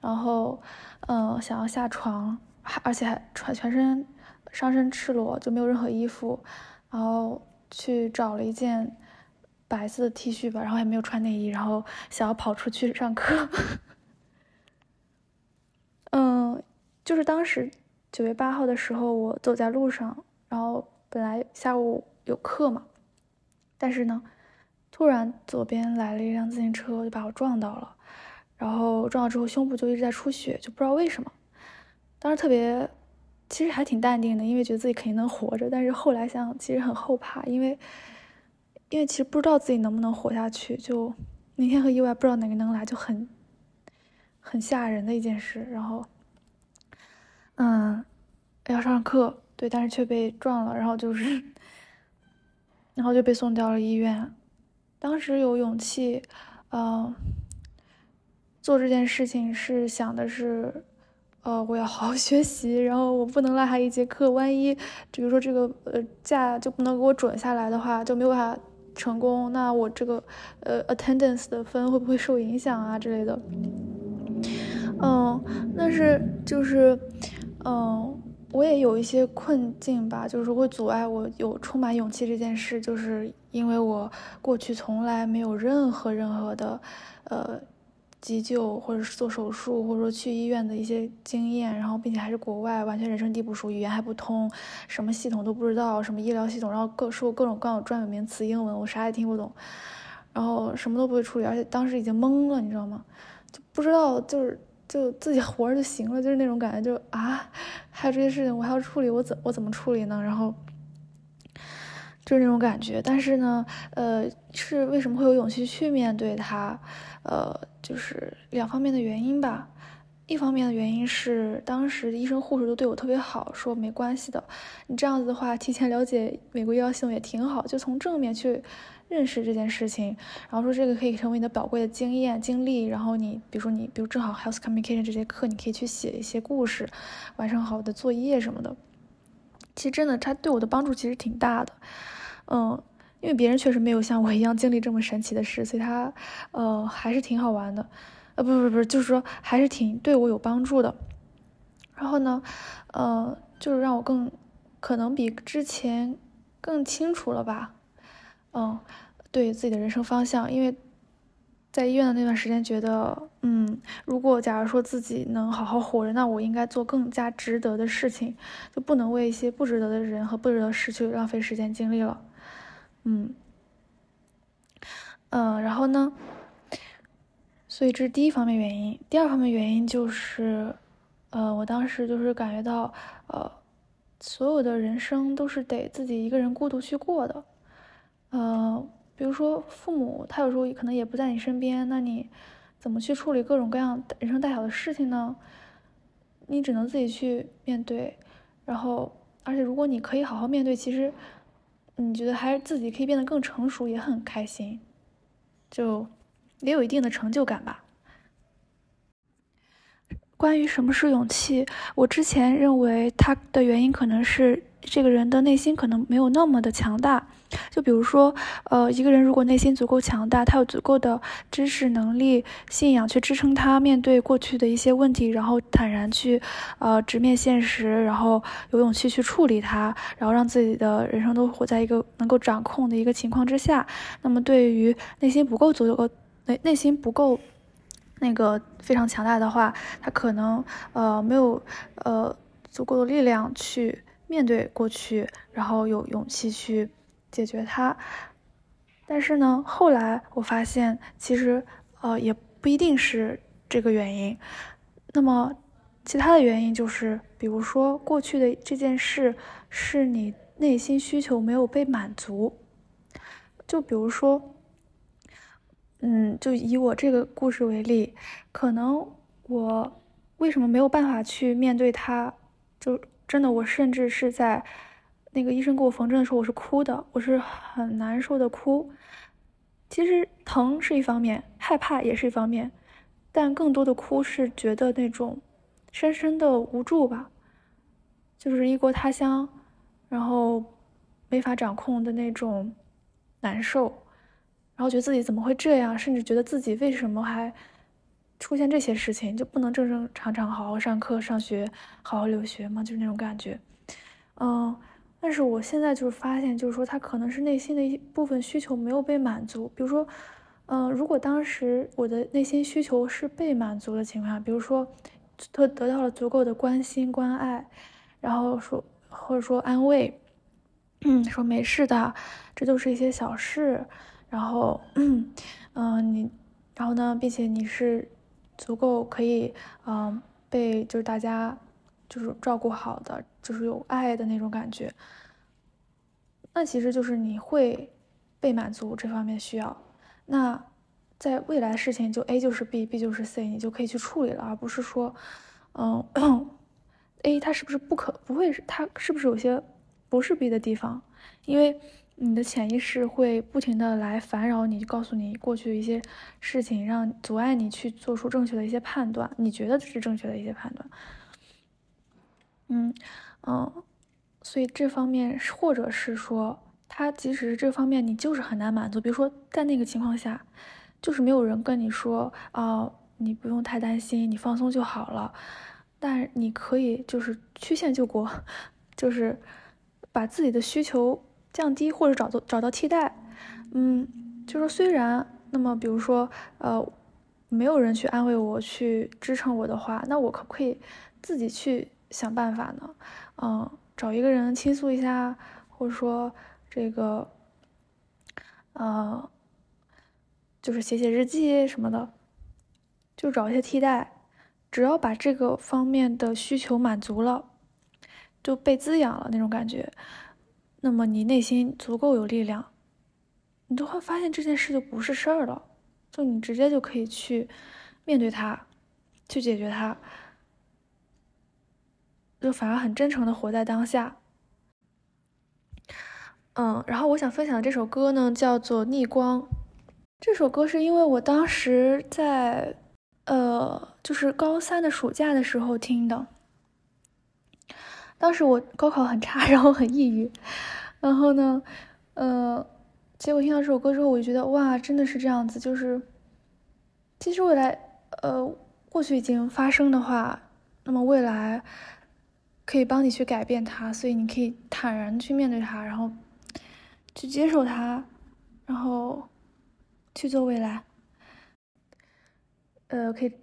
Speaker 6: 然后，嗯，想要下床，还而且还穿全身上身赤裸，就没有任何衣服，然后去找了一件。白色的 T 恤吧，然后也没有穿内衣，然后想要跑出去上课。嗯，就是当时九月八号的时候，我走在路上，然后本来下午有课嘛，但是呢，突然左边来了一辆自行车，就把我撞到了，然后撞到之后胸部就一直在出血，就不知道为什么。当时特别，其实还挺淡定的，因为觉得自己肯定能活着，但是后来想想，其实很后怕，因为。因为其实不知道自己能不能活下去，就明天和意外不知道哪个能来，就很很吓人的一件事。然后，嗯，要上课，对，但是却被撞了，然后就是，然后就被送到了医院。当时有勇气，嗯，做这件事情是想的是。呃，我要好好学习，然后我不能落下一节课，万一比如说这个呃假就不能给我准下来的话，就没有办法。成功，那我这个呃 attendance 的分会不会受影响啊之类的？嗯，但是就是嗯，我也有一些困境吧，就是会阻碍我有充满勇气这件事，就是因为我过去从来没有任何任何的，呃，急救或者是做手术，或者说去医院的一些经验，然后并且还是国外，完全人生地不熟，语言还不通，什么系统都不知道，什么医疗系统，然后各说各种各样的专有名词，英文我啥也听不懂，然后什么都不会处理，而且当时已经懵了，你知道吗？就不知道就是。就自己 活着就行了，就是那种感觉，就啊，还有这些事情我还要处理，我怎我怎么处理呢？然后就是那种感觉。但是呢，呃，是为什么会有勇气去面对它？呃，就是两方面的原因吧。一方面的原因是当时医生护士都对我特别好，说没关系的，你这样子的话，提前了解美国医疗系统也挺好，就从正面去。认识这件事情，然后说这个可以成为你的宝贵的经验经历，然后你比如说你比如正好 health communication 这节课，你可以去写一些故事，完成好的作业什么的。其实真的，他对我的帮助其实挺大的，嗯，因为别人确实没有像我一样经历这么神奇的事，所以他呃还是挺好玩的，呃不不不，就是说还是挺对我有帮助的。然后呢，呃，就是让我更可能比之前更清楚了吧。嗯，对自己的人生方向，因为在医院的那段时间，觉得，嗯，如果假如说自己能好好活着，那我应该做更加值得的事情，就不能为一些不值得的人和不值得事去浪费时间精力了。嗯，嗯，然后呢，所以这是第一方面原因。第二方面原因就是，呃，我当时就是感觉到，呃，所有的人生都是得自己一个人孤独去过的。呃，比如说父母，他有时候可能也不在你身边，那你怎么去处理各种各样人生大小的事情呢？你只能自己去面对。然后，而且如果你可以好好面对，其实你觉得还是自己可以变得更成熟，也很开心，就也有一定的成就感吧。关于什么是勇气，我之前认为它的原因可能是这个人的内心可能没有那么的强大。就比如说，呃，一个人如果内心足够强大，他有足够的知识、能力、信仰去支撑他面对过去的一些问题，然后坦然去，呃，直面现实，然后有勇气去处理它，然后让自己的人生都活在一个能够掌控的一个情况之下。那么，对于内心不够足够、内内心不够那个非常强大的话，他可能呃没有呃足够的力量去面对过去，然后有勇气去。解决它，但是呢，后来我发现，其实呃也不一定是这个原因。那么，其他的原因就是，比如说过去的这件事是你内心需求没有被满足。就比如说，嗯，就以我这个故事为例，可能我为什么没有办法去面对它？就真的，我甚至是在。那个医生给我缝针的时候，我是哭的，我是很难受的哭。其实疼是一方面，害怕也是一方面，但更多的哭是觉得那种深深的无助吧，就是异国他乡，然后没法掌控的那种难受，然后觉得自己怎么会这样，甚至觉得自己为什么还出现这些事情，就不能正正常常好好上课、上学、好好留学吗？就是那种感觉，嗯。但是我现在就是发现，就是说他可能是内心的一部分需求没有被满足。比如说，嗯，如果当时我的内心需求是被满足的情况下，比如说，他得到了足够的关心关爱，然后说或者说安慰，嗯，说没事的，这都是一些小事，然后，嗯，你，然后呢，并且你是足够可以，嗯，被就是大家。就是照顾好的，就是有爱的那种感觉。那其实就是你会被满足这方面需要。那在未来事情就 A 就是 B，B 就是 C，你就可以去处理了，而不是说，嗯，A 它是不是不可不会它是不是有些不是 B 的地方？因为你的潜意识会不停的来烦扰你，告诉你过去的一些事情，让阻碍你去做出正确的一些判断，你觉得是正确的一些判断。嗯嗯，所以这方面，或者是说，他即使是这方面，你就是很难满足。比如说，在那个情况下，就是没有人跟你说啊，你不用太担心，你放松就好了。但你可以就是曲线救国，就是把自己的需求降低或者找到找到替代。嗯，就说虽然那么比如说呃没有人去安慰我去支撑我的话，那我可不可以自己去想办法呢？嗯，找一个人倾诉一下，或者说这个呃就是写写日记什么的，就找一些替代。只要把这个方面的需求满足了，就被滋养了那种感觉，那么你内心足够有力量，你就会发现这件事就不是事儿了，就你直接就可以去面对它，去解决它，就反而很真诚的活在当下。嗯，然后我想分享的这首歌呢，叫做《逆光》。这首歌是因为我当时在。呃，就是高三的暑假的时候听的。当时我高考很差，然后很抑郁，然后呢，呃，结果听到这首歌之后，我就觉得哇，真的是这样子。就是其实未来，呃，过去已经发生的话，那么未来可以帮你去改变它，所以你可以坦然去面对它，然后去接受它，然后去做未来。呃，可以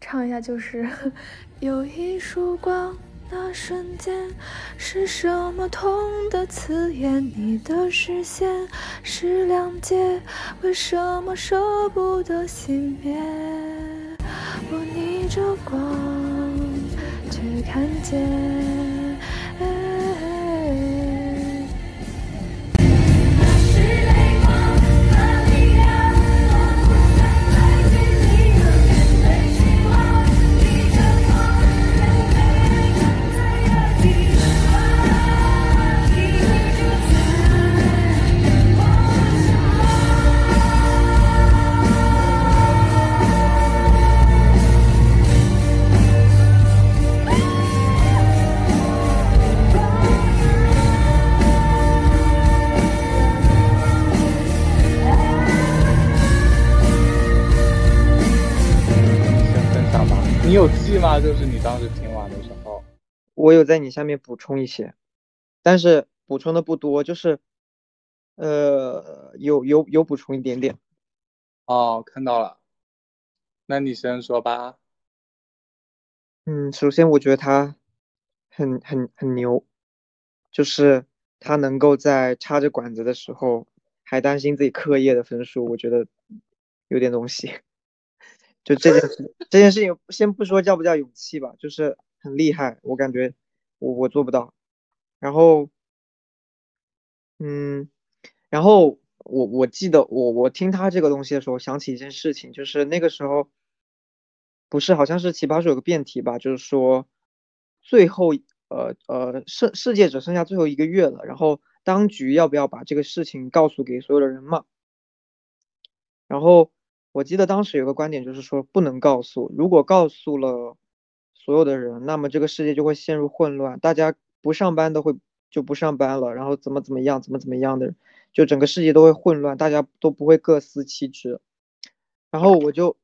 Speaker 6: 唱一下，就是 有一束光，那瞬间是什么痛的刺眼？你的视线是谅解，为什么舍不得熄灭？我逆着光却看见。
Speaker 2: 有记吗？就是你当时听完的时候，
Speaker 3: 我有在你下面补充一些，但是补充的不多，就是呃，有有有补充一点点。
Speaker 2: 哦，看到了，那你先说吧。
Speaker 3: 嗯，首先我觉得他很很很牛，就是他能够在插着管子的时候还担心自己课业的分数，我觉得有点东西。就这件事，这件事情先不说叫不叫勇气吧，就是很厉害，我感觉我我做不到。然后，嗯，然后我我记得我我听他这个东西的时候，想起一件事情，就是那个时候不是好像是奇葩说有个辩题吧，就是说最后呃呃世世界只剩下最后一个月了，然后当局要不要把这个事情告诉给所有的人嘛？然后。我记得当时有个观点，就是说不能告诉，如果告诉了所有的人，那么这个世界就会陷入混乱，大家不上班都会就不上班了，然后怎么怎么样，怎么怎么样的，就整个世界都会混乱，大家都不会各司其职。然后我就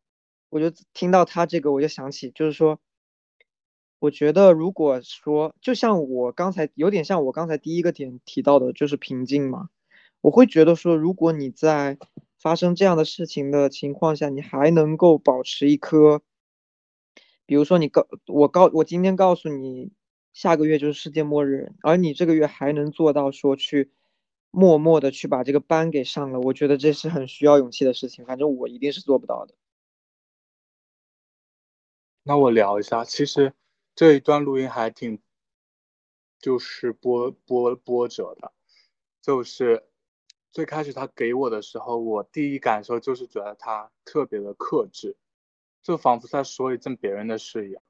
Speaker 3: 我就听到他这个，我就想起，就是说，我觉得如果说，就像我刚才有点像我刚才第一个点提到的，就是平静嘛，我会觉得说，如果你在。发生这样的事情的情况下，你还能够保持一颗，比如说你告我告我今天告诉你，下个月就是世界末日，而你这个月还能做到说去默默的去把这个班给上了，我觉得这是很需要勇气的事情，反正我一定是做不到的。
Speaker 2: 那我聊一下，其实这一段录音还挺，就是波波波折的，就是。最开始他给我的时候，我第一感受就是觉得他特别的克制，就仿佛在说一件别人的事一样。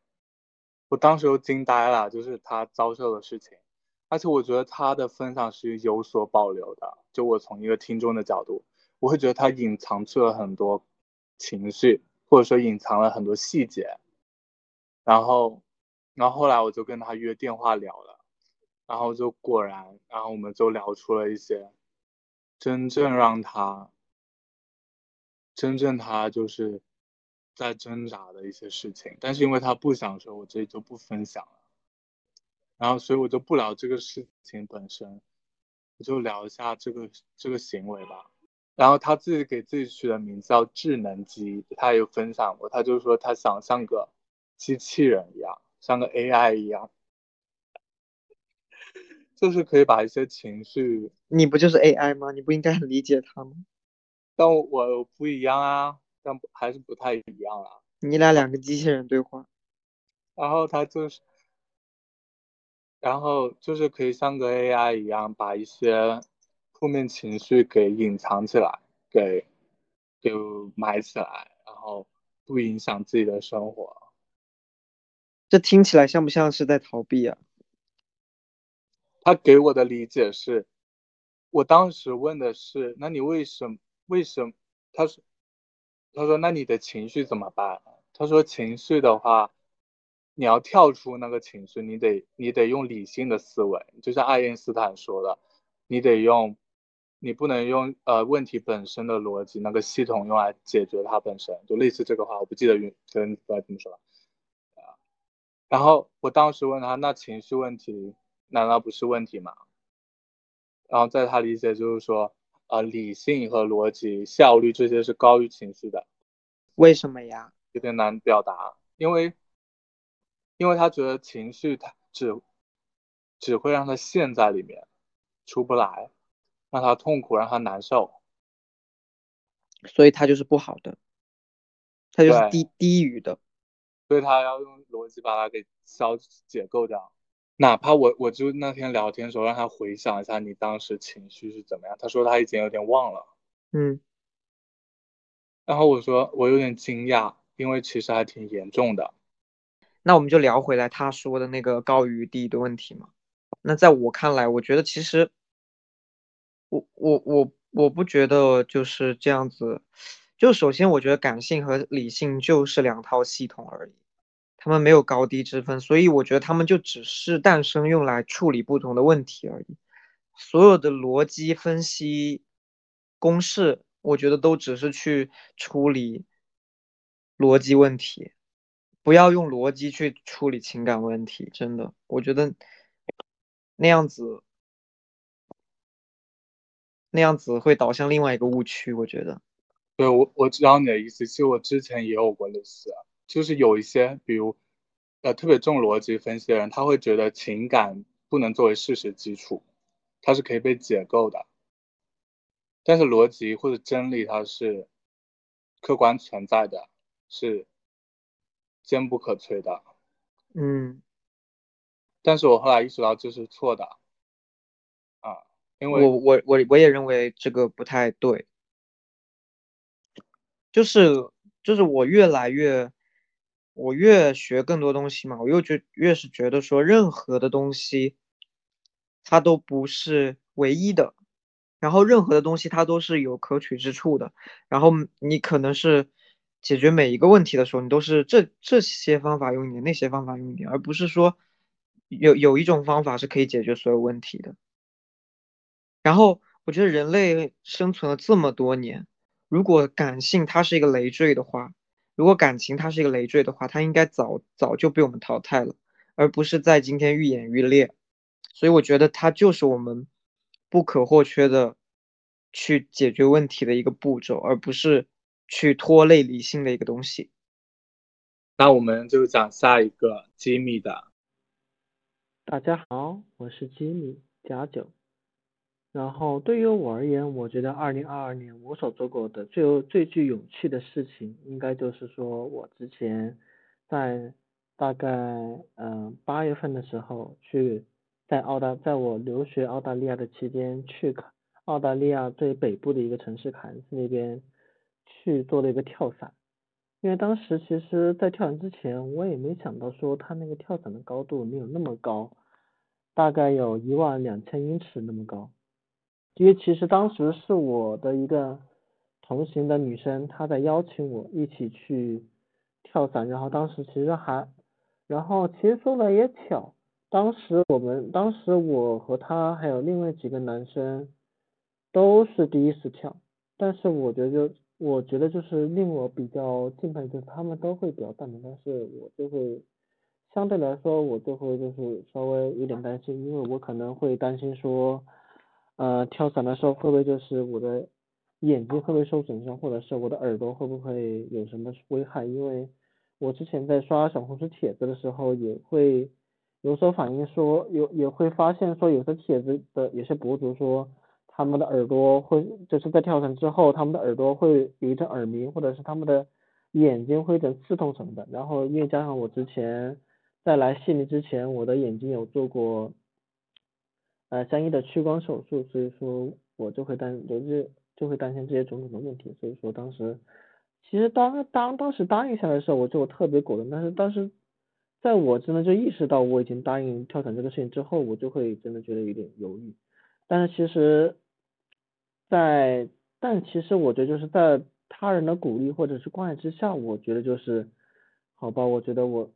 Speaker 2: 我当时都惊呆了，就是他遭受的事情，而且我觉得他的分享是有所保留的。就我从一个听众的角度，我会觉得他隐藏去了很多情绪，或者说隐藏了很多细节。然后，然后后来我就跟他约电话聊了，然后就果然，然后我们就聊出了一些。真正让他，真正他就是在挣扎的一些事情，但是因为他不想说，我这里就不分享了。然后，所以我就不聊这个事情本身，我就聊一下这个这个行为吧。然后他自己给自己取的名字叫智能机，他也有分享过，他就说他想像个机器人一样，像个 AI 一样，就是可以把一些情绪，
Speaker 3: 你不就是 AI 吗？你不应该很理解他吗？
Speaker 2: 但我不一样啊，但还是不太一样啊。
Speaker 3: 你俩两个机器人对话，
Speaker 2: 然后他就是。然后就是可以像个 AI 一样，把一些负面情绪给隐藏起来，给给埋起来，然后不影响自己的生活。
Speaker 3: 这听起来像不像是在逃避啊？
Speaker 2: 他给我的理解是，我当时问的是，那你为什么？为什么？他说，他说，那你的情绪怎么办？他说，情绪的话。你要跳出那个情绪，你得你得用理性的思维，就像爱因斯坦说的，你得用，你不能用呃问题本身的逻辑那个系统用来解决它本身，就类似这个话，我不记得原跟不知道怎么说了。然后我当时问他，那情绪问题难道不是问题吗？然后在他理解就是说，呃，理性和逻辑、效率这些是高于情绪的。
Speaker 3: 为什么呀？
Speaker 2: 有点难表达，因为。因为他觉得情绪，他只只会让他陷在里面，出不来，让他痛苦，让他难受，
Speaker 3: 所以他就是不好的，他就是低低于的，
Speaker 2: 所以他要用逻辑把它给消解构掉。哪怕我我就那天聊天的时候让他回想一下你当时情绪是怎么样，他说他已经有点忘了，
Speaker 3: 嗯，
Speaker 2: 然后我说我有点惊讶，因为其实还挺严重的。
Speaker 3: 那我们就聊回来他说的那个高于低的问题嘛。那在我看来，我觉得其实，我我我我不觉得就是这样子。就首先，我觉得感性和理性就是两套系统而已，他们没有高低之分，所以我觉得他们就只是诞生用来处理不同的问题而已。所有的逻辑分析公式，我觉得都只是去处理逻辑问题。不要用逻辑去处理情感问题，真的，我觉得那样子，那样子会导向另外一个误区。我觉得，
Speaker 2: 对我我知道你的意思，其实我之前也有过类似，啊就是有一些，比如呃特别重逻辑分析的人，他会觉得情感不能作为事实基础，它是可以被解构的，但是逻辑或者真理它是客观存在的，是。坚不可摧的，
Speaker 3: 嗯，
Speaker 2: 但是我后来意识到这是错的，啊，因为
Speaker 3: 我我我我也认为这个不太对，就是就是我越来越，我越学更多东西嘛，我又觉越是觉得说任何的东西，它都不是唯一的，然后任何的东西它都是有可取之处的，然后你可能是。解决每一个问题的时候，你都是这这些方法用一点，那些方法用一点，而不是说有有一种方法是可以解决所有问题的。然后我觉得人类生存了这么多年，如果感性它是一个累赘的话，如果感情它是一个累赘的话，它应该早早就被我们淘汰了，而不是在今天愈演愈烈。所以我觉得它就是我们不可或缺的去解决问题的一个步骤，而不是。去拖累理性的一个东西，
Speaker 2: 那我们就讲下一个吉米的。
Speaker 7: 大家好，我是机密加九。然后对于我而言，我觉得二零二二年我所做过的最有最具勇气的事情，应该就是说我之前在大概嗯八月份的时候去在澳大在我留学澳大利亚的期间去澳大利亚最北部的一个城市坎那边。去做了一个跳伞，因为当时其实，在跳伞之前，我也没想到说他那个跳伞的高度没有那么高，大概有一万两千英尺那么高。因为其实当时是我的一个同行的女生，她在邀请我一起去跳伞，然后当时其实还，然后其实说来也巧，当时我们当时我和她还有另外几个男生都是第一次跳，但是我觉得。我觉得就是令我比较敬佩，就是他们都会比较淡定，但是我就会相对来说，我就会就是稍微有点担心，因为我可能会担心说，跳伞的时候会不会就是我的眼睛会不会受损伤，或者是我的耳朵会不会有什么危害？因为我之前在刷小红书帖子的时候，也会有所反映说，有也会发现说，有的帖子的有些博主说。他们的耳朵会就是在跳伞之后，他们的耳朵会有一阵耳鸣，或者是他们的眼睛会一阵刺痛什么的。然后因为加上我之前在来悉尼之前，我的眼睛有做过呃相应的屈光手术，所以说我就会担就是就会担心这些种种的问题。所以说当时其实当当当时答应下来的时候，我就特别果断。但是当时在我真的就意识到我已经答应跳伞这个事情之后，我就会真的觉得有点犹豫。但是其实。在，但其实我觉得就是在他人的鼓励或者是关爱之下，我觉得就是，好吧，我觉得我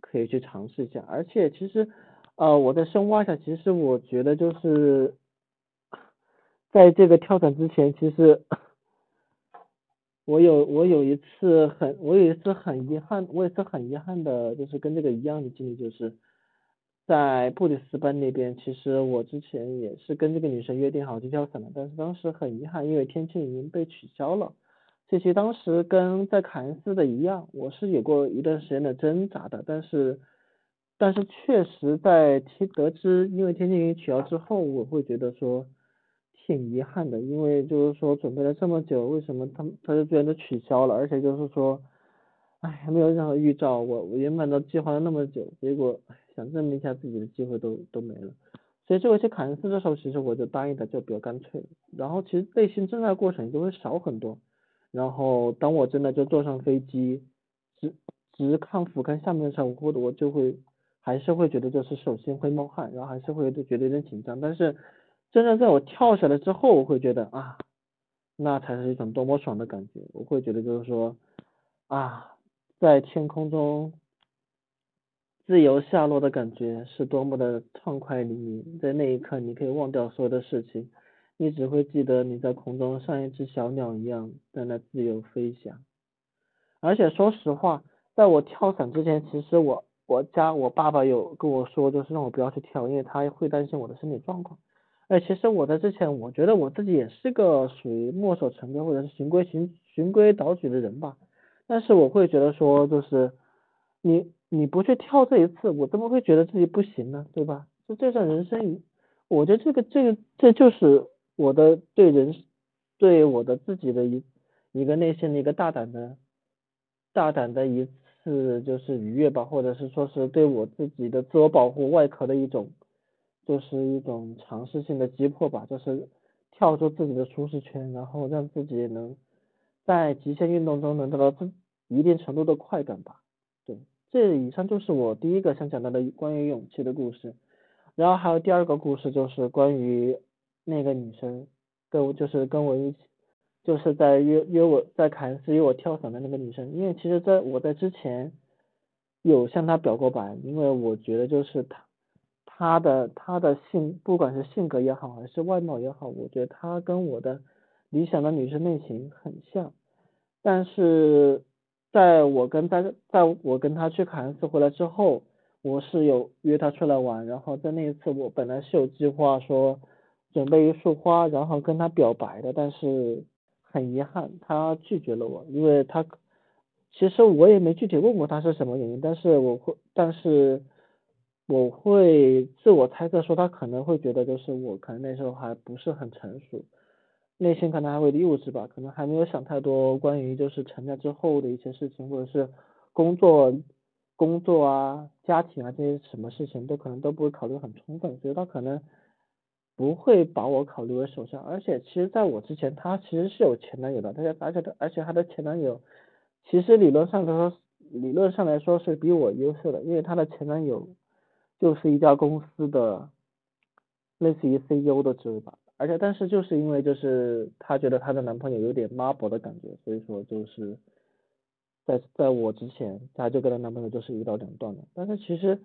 Speaker 7: 可以去尝试一下。而且其实，呃，我再深挖一下，其实我觉得就是，在这个跳伞之前，其实我有我有一次很我有一次很遗憾，我也是很遗憾的，就是跟这个一样的经历，就是。在布里斯班那边，其实我之前也是跟这个女生约定好去跳伞的，但是当时很遗憾，因为天气已经被取消了。其实当时跟在凯恩斯的一样，我是有过一段时间的挣扎的，但是，但是确实在听得知因为天津已经取消之后，我会觉得说挺遗憾的，因为就是说准备了这么久，为什么他他就居然都取消了，而且就是说，哎，还没有任何预兆，我我原本都计划了那么久，结果。想证明一下自己的机会都都没了，所以这回去凯恩斯的时候，其实我就答应的就比较干脆了。然后其实内心挣扎过程就会少很多。然后当我真的就坐上飞机，直直看俯瞰下面的时候，我我就会还是会觉得就是手心会冒汗，然后还是会觉得有点紧张。但是真正在我跳下来之后，我会觉得啊，那才是一种多么爽的感觉。我会觉得就是说啊，在天空中。自由下落的感觉是多么的畅快淋漓，在那一刻，你可以忘掉所有的事情，你只会记得你在空中像一只小鸟一样在那自由飞翔。而且说实话，在我跳伞之前，其实我我家我爸爸有跟我说，就是让我不要去跳，因为他会担心我的身体状况。哎，其实我在之前，我觉得我自己也是个属于墨守成规或者是循规循循规蹈矩的人吧，但是我会觉得说，就是你。你不去跳这一次，我怎么会觉得自己不行呢？对吧？就这算人生，我觉得这个这个这就是我的对人，对我的自己的一一个内心的一个大胆的，大胆的一次是就是愉悦吧，或者是说是对我自己的自我保护外壳的一种，就是一种尝试性的击破吧，就是跳出自己的舒适圈，然后让自己能在极限运动中能得到自一定程度的快感吧。对这以上就是我第一个想讲到的关于勇气的故事，然后还有第二个故事就是关于那个女生跟就是跟我一起就是在约约我在凯恩斯约我跳伞的那个女生，因为其实在我在之前有向她表过白，因为我觉得就是她她的她的性不管是性格也好还是外貌也好，我觉得她跟我的理想的女生类型很像，但是。在我跟在在我跟她去凯恩斯回来之后，我是有约她出来玩，然后在那一次我本来是有计划说准备一束花，然后跟他表白的，但是很遗憾他拒绝了我，因为他其实我也没具体问过他是什么原因，但是我会但是我会自我猜测说他可能会觉得就是我可能那时候还不是很成熟。内心可能还会幼稚吧，可能还没有想太多关于就是成家之后的一些事情，或者是工作、工作啊、家庭啊这些什么事情都可能都不会考虑很充分，所以他可能不会把我考虑为首相。而且其实在我之前，她其实是有前男友的，而且而且她而且她的前男友其实理论上来说，理论上来说是比我优秀的，因为她的前男友就是一家公司的类似于 CEO 的职位吧。而且，但是就是因为就是她觉得她的男朋友有点妈宝的感觉，所以说就是在在我之前，她就跟她男朋友就是一刀两断了。但是其实，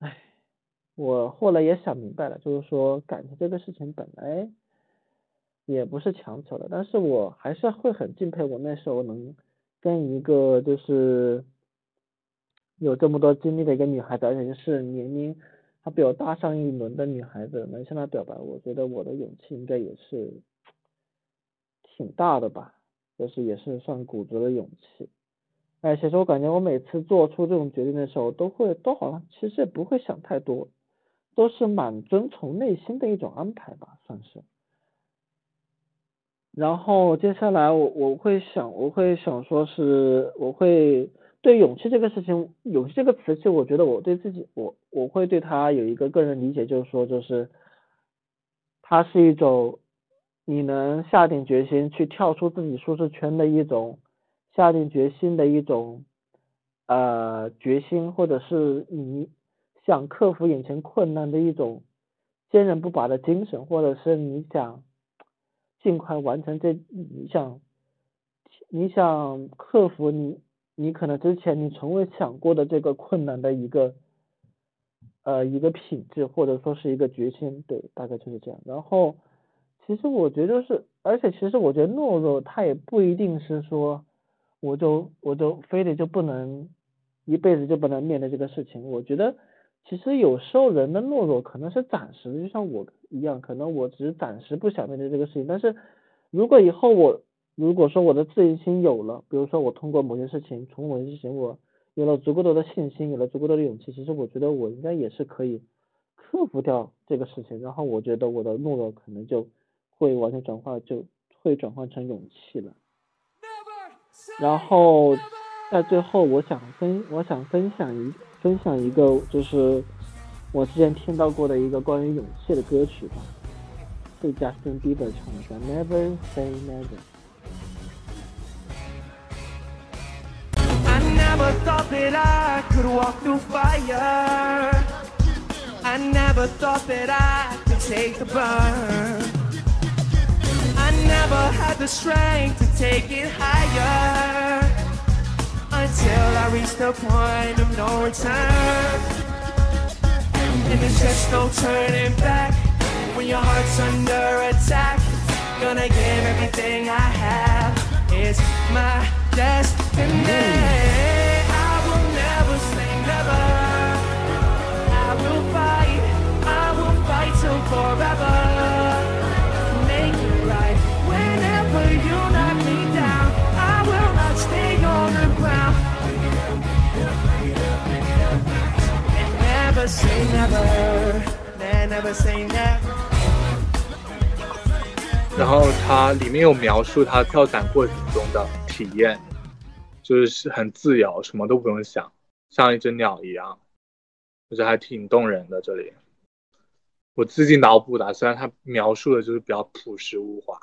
Speaker 7: 唉，我后来也想明白了，就是说感情这个事情本来也不是强求的，但是我还是会很敬佩我那时候能跟一个就是有这么多经历的一个女孩子，而且是年龄还比我大上一轮的女孩子，能向她表白，我觉得我的勇气应该也是挺大的吧，就是也是算鼓足了勇气。哎，其实我感觉我每次做出这种决定的时候，都会都好像其实也不会想太多，都是蛮遵从内心的一种安排吧，算是。然后接下来我我会想我会想说是我会对勇气这个事情，勇气这个词，其实我觉得我对自己我我会对它有一个个人理解，就是说就是它是一种你能下定决心去跳出自己舒适圈的一种下定决心的一种呃决心，或者是你想克服眼前困难的一种坚韧不拔的精神，或者是你想。尽快完成这你想你想克服你你可能之前你从未想过的这个困难的一个呃一个品质或者说是一个决心，对，大概就是这样。然后其实我觉得是，而且其实我觉得懦弱它也不一定是说我就我就非得就不能一辈子就不能面对这个事情。我觉得其实有时候人的懦弱可能是暂时的，就像我。一样，可能我只是暂时不想面对这个事情，但是如果以后我如果说我的自信心有了，比如说我通过某些事情，从某些事情我有了足够多的信心，有了足够多的勇气，其实我觉得我应该也是可以克服掉这个事情，然后我觉得我的懦弱可能就会完全转化，就会转换成勇气了。然后在最后，我想分我想分享一分享一个就是。我之前听到过的一个关于勇气的歌曲吧，是 Justin Bieber 唱的《Never Say Never》。I never thought that I could walk through fire. I never thought that I could take the burn. I never had the strength to take it higher until I reach the point of no return. And there's just no turning back When your heart's under attack. Gonna give everything I have. It's my destiny. I will never say never. I will fight. I will fight till forever neversayneversaynever。
Speaker 2: 然后它里面有描述他跳伞过程中的体验，就是很自由，什么都不用想，像一只鸟一样，我觉得还挺动人的。这里我自己脑补的，虽然他描述的就是比较朴实无华，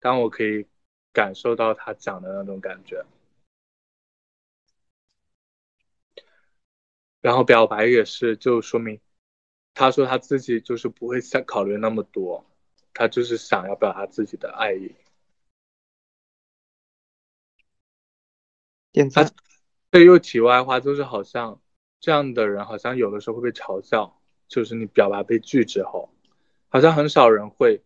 Speaker 2: 但我可以感受到他讲的那种感觉。然后表白也是，就说明他说他自己就是不会想考虑那么多，他就是想要表达自己的爱意。
Speaker 3: 点赞。
Speaker 2: 对，又题外话，就是好像这样的人，好像有的时候会被嘲笑，就是你表白被拒之后，好像很少人会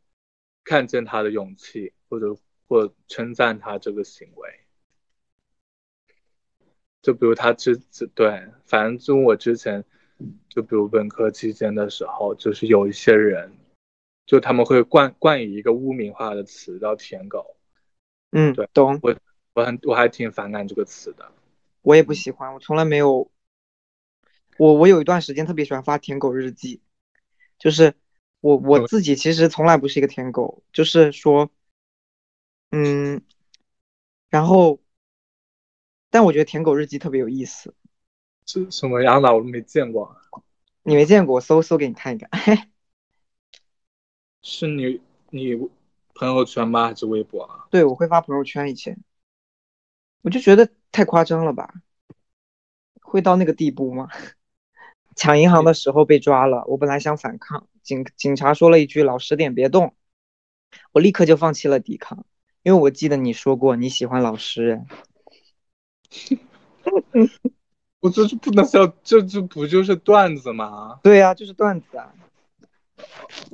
Speaker 2: 看见他的勇气，或者或称赞他这个行为。就比如他之之对，反正就我之前，就比如本科期间的时候，就是有一些人，就他们会冠冠以一个污名化的词叫“舔狗”。
Speaker 3: 嗯，
Speaker 2: 对，
Speaker 3: 懂。
Speaker 2: 我我很我还挺反感这个词的。
Speaker 3: 我也不喜欢，我从来没有。我我有一段时间特别喜欢发舔狗日记，就是我我自己其实从来不是一个舔狗，就是说，嗯，然后。但我觉得舔狗日记特别有意思，
Speaker 2: 是什么样的？我都没见过。
Speaker 3: 你没见过，我搜搜给你看一看。
Speaker 2: 是你你朋友圈吗？还是微博啊？
Speaker 3: 对，我会发朋友圈。以前我就觉得太夸张了吧？会到那个地步吗？抢银行的时候被抓了，我本来想反抗，警警察说了一句“老实点，别动”，我立刻就放弃了抵抗，因为我记得你说过你喜欢老实人。
Speaker 2: 我这是不能笑，这这不就是段子吗？
Speaker 3: 对呀，就是段子啊。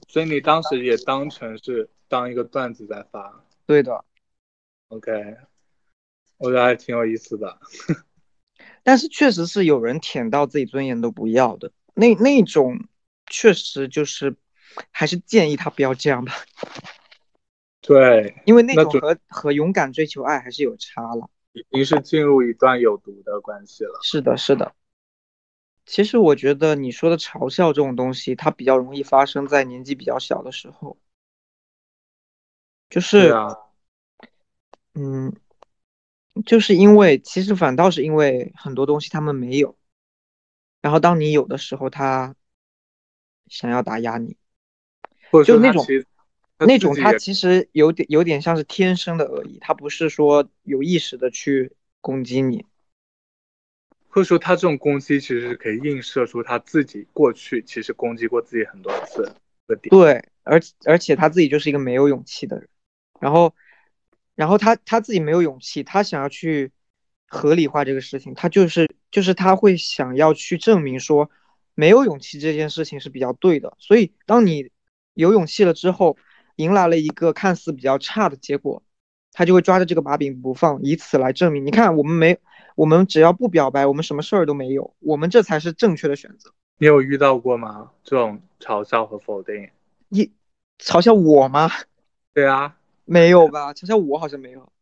Speaker 2: 所以你当时也当成是当一个段子在发。
Speaker 3: 对的。
Speaker 2: OK，我觉得还挺有意思的。
Speaker 3: 但是确实是有人舔到自己尊严都不要的，那那种确实就是，还是建议他不要这样吧。
Speaker 2: 对，
Speaker 3: 因为那种和和勇敢追求爱还是有差了，
Speaker 2: 已经是进入一段有毒的关系了。
Speaker 3: 是的，是的。其实我觉得你说的嘲笑这种东西，它比较容易发生在年纪比较小的时候，就是，嗯，就是因为其实反倒是因为很多东西他们没有，然后当你有的时候，他想要打压你，就那种那种他其实有点有点像是天生的恶意，他不是说有意识的去攻击你。
Speaker 2: 或者说，他这种攻击其实是可以映射出他自己过去其实攻击过自己很多次的点。
Speaker 3: 对，而而且他自己就是一个没有勇气的人，然后，然后他他自己没有勇气，他想要去合理化这个事情，他就是就是他会想要去证明说没有勇气这件事情是比较对的。所以，当你有勇气了之后，迎来了一个看似比较差的结果，他就会抓着这个把柄不放，以此来证明，你看我们没。我们只要不表白，我们什么事儿都没有，我们这才是正确的选择。
Speaker 2: 你有遇到过吗？这种嘲笑和否定？
Speaker 3: 你嘲笑我吗？
Speaker 2: 对啊，
Speaker 3: 没有吧？嘲笑我好像没有，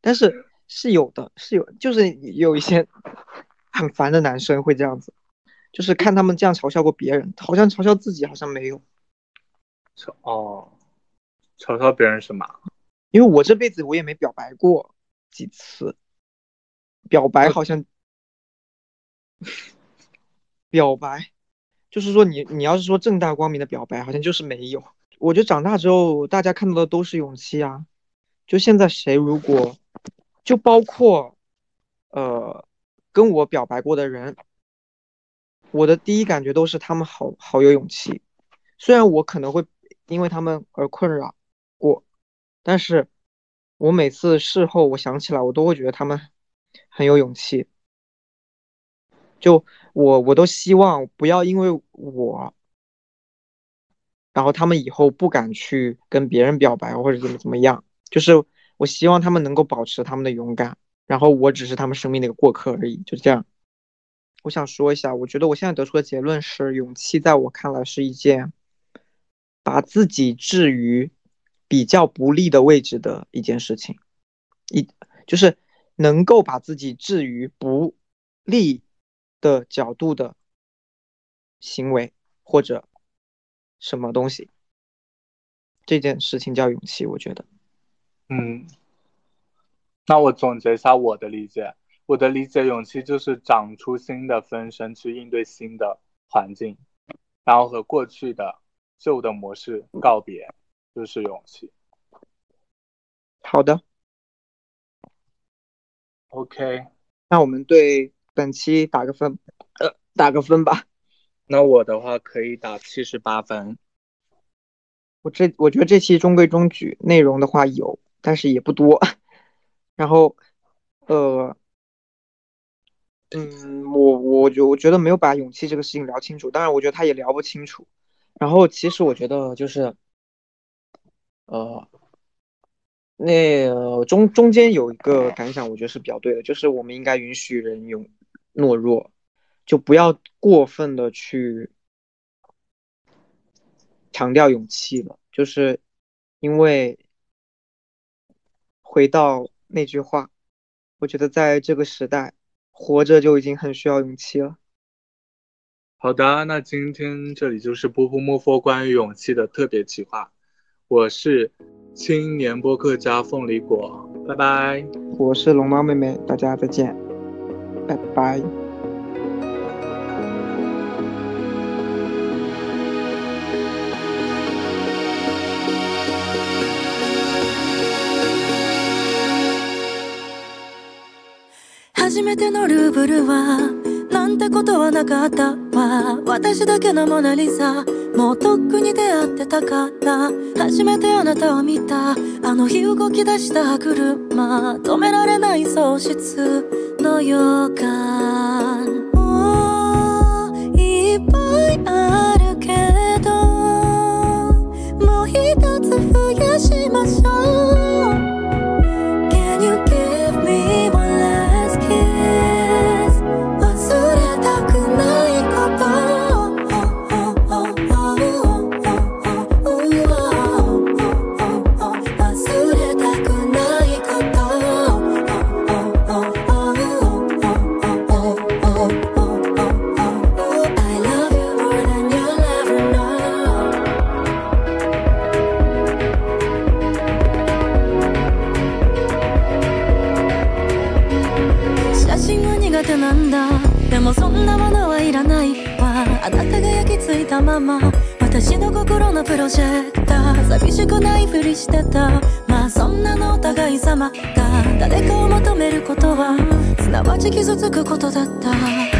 Speaker 3: 但是是有的，是有，就是有一些很烦的男生会这样子，就是看他们这样嘲笑过别人，好像嘲笑自己好像没有。
Speaker 2: 嘲哦，嘲笑别人什么？
Speaker 3: 因为我这辈子我也没表白过几次。表白好像，表白，就是说你你要是说正大光明的表白，好像就是没有。我觉得长大之后，大家看到的都是勇气啊。就现在谁如果，就包括，呃，跟我表白过的人，我的第一感觉都是他们好好有勇气。虽然我可能会因为他们而困扰过，但是我每次事后我想起来，我都会觉得他们。很有勇气，就我我都希望不要因为我，然后他们以后不敢去跟别人表白或者怎么怎么样。就是我希望他们能够保持他们的勇敢，然后我只是他们生命的一个过客而已。就是这样，我想说一下，我觉得我现在得出的结论是，勇气在我看来是一件把自己置于比较不利的位置的一件事情，一就是。能够把自己置于不利的角度的行为或者什么东西，这件事情叫勇气，我觉得。
Speaker 2: 嗯，那我总结一下我的理解，我的理解，勇气就是长出新的分身去应对新的环境，然后和过去的旧的模式告别，就是勇气。
Speaker 3: 好的。
Speaker 2: OK，
Speaker 3: 那我们对本期打个分，呃，打个分吧。
Speaker 2: 那我的话可以打七十八分。
Speaker 3: 我这我觉得这期中规中矩，内容的话有，但是也不多。然后，呃，嗯，我我觉我觉得没有把勇气这个事情聊清楚。当然，我觉得他也聊不清楚。然后，其实我觉得就是，呃。那中中间有一个感想，我觉得是比较对的，就是我们应该允许人有懦弱，就不要过分的去强调勇气了。就是因为回到那句话，我觉得在这个时代活着就已经很需要勇气了。
Speaker 2: 好的，那今天这里就是波波莫佛关于勇气的特别企划，我是。青年播客家凤梨果，拜拜。
Speaker 3: 我是龙猫妹妹，大家再见，拜拜。
Speaker 8: 初めてのルーブルは なんてことはなかった。わ私だけのモナリザ。もうとっくに出会ってたから初めてあなたを見た。あの日動き出した車。止められない喪失の予感。のプロジェクター。寂しくないふりしてた。まあそんなのお互い様だ。誰かを求めることはすなわち傷つくことだった。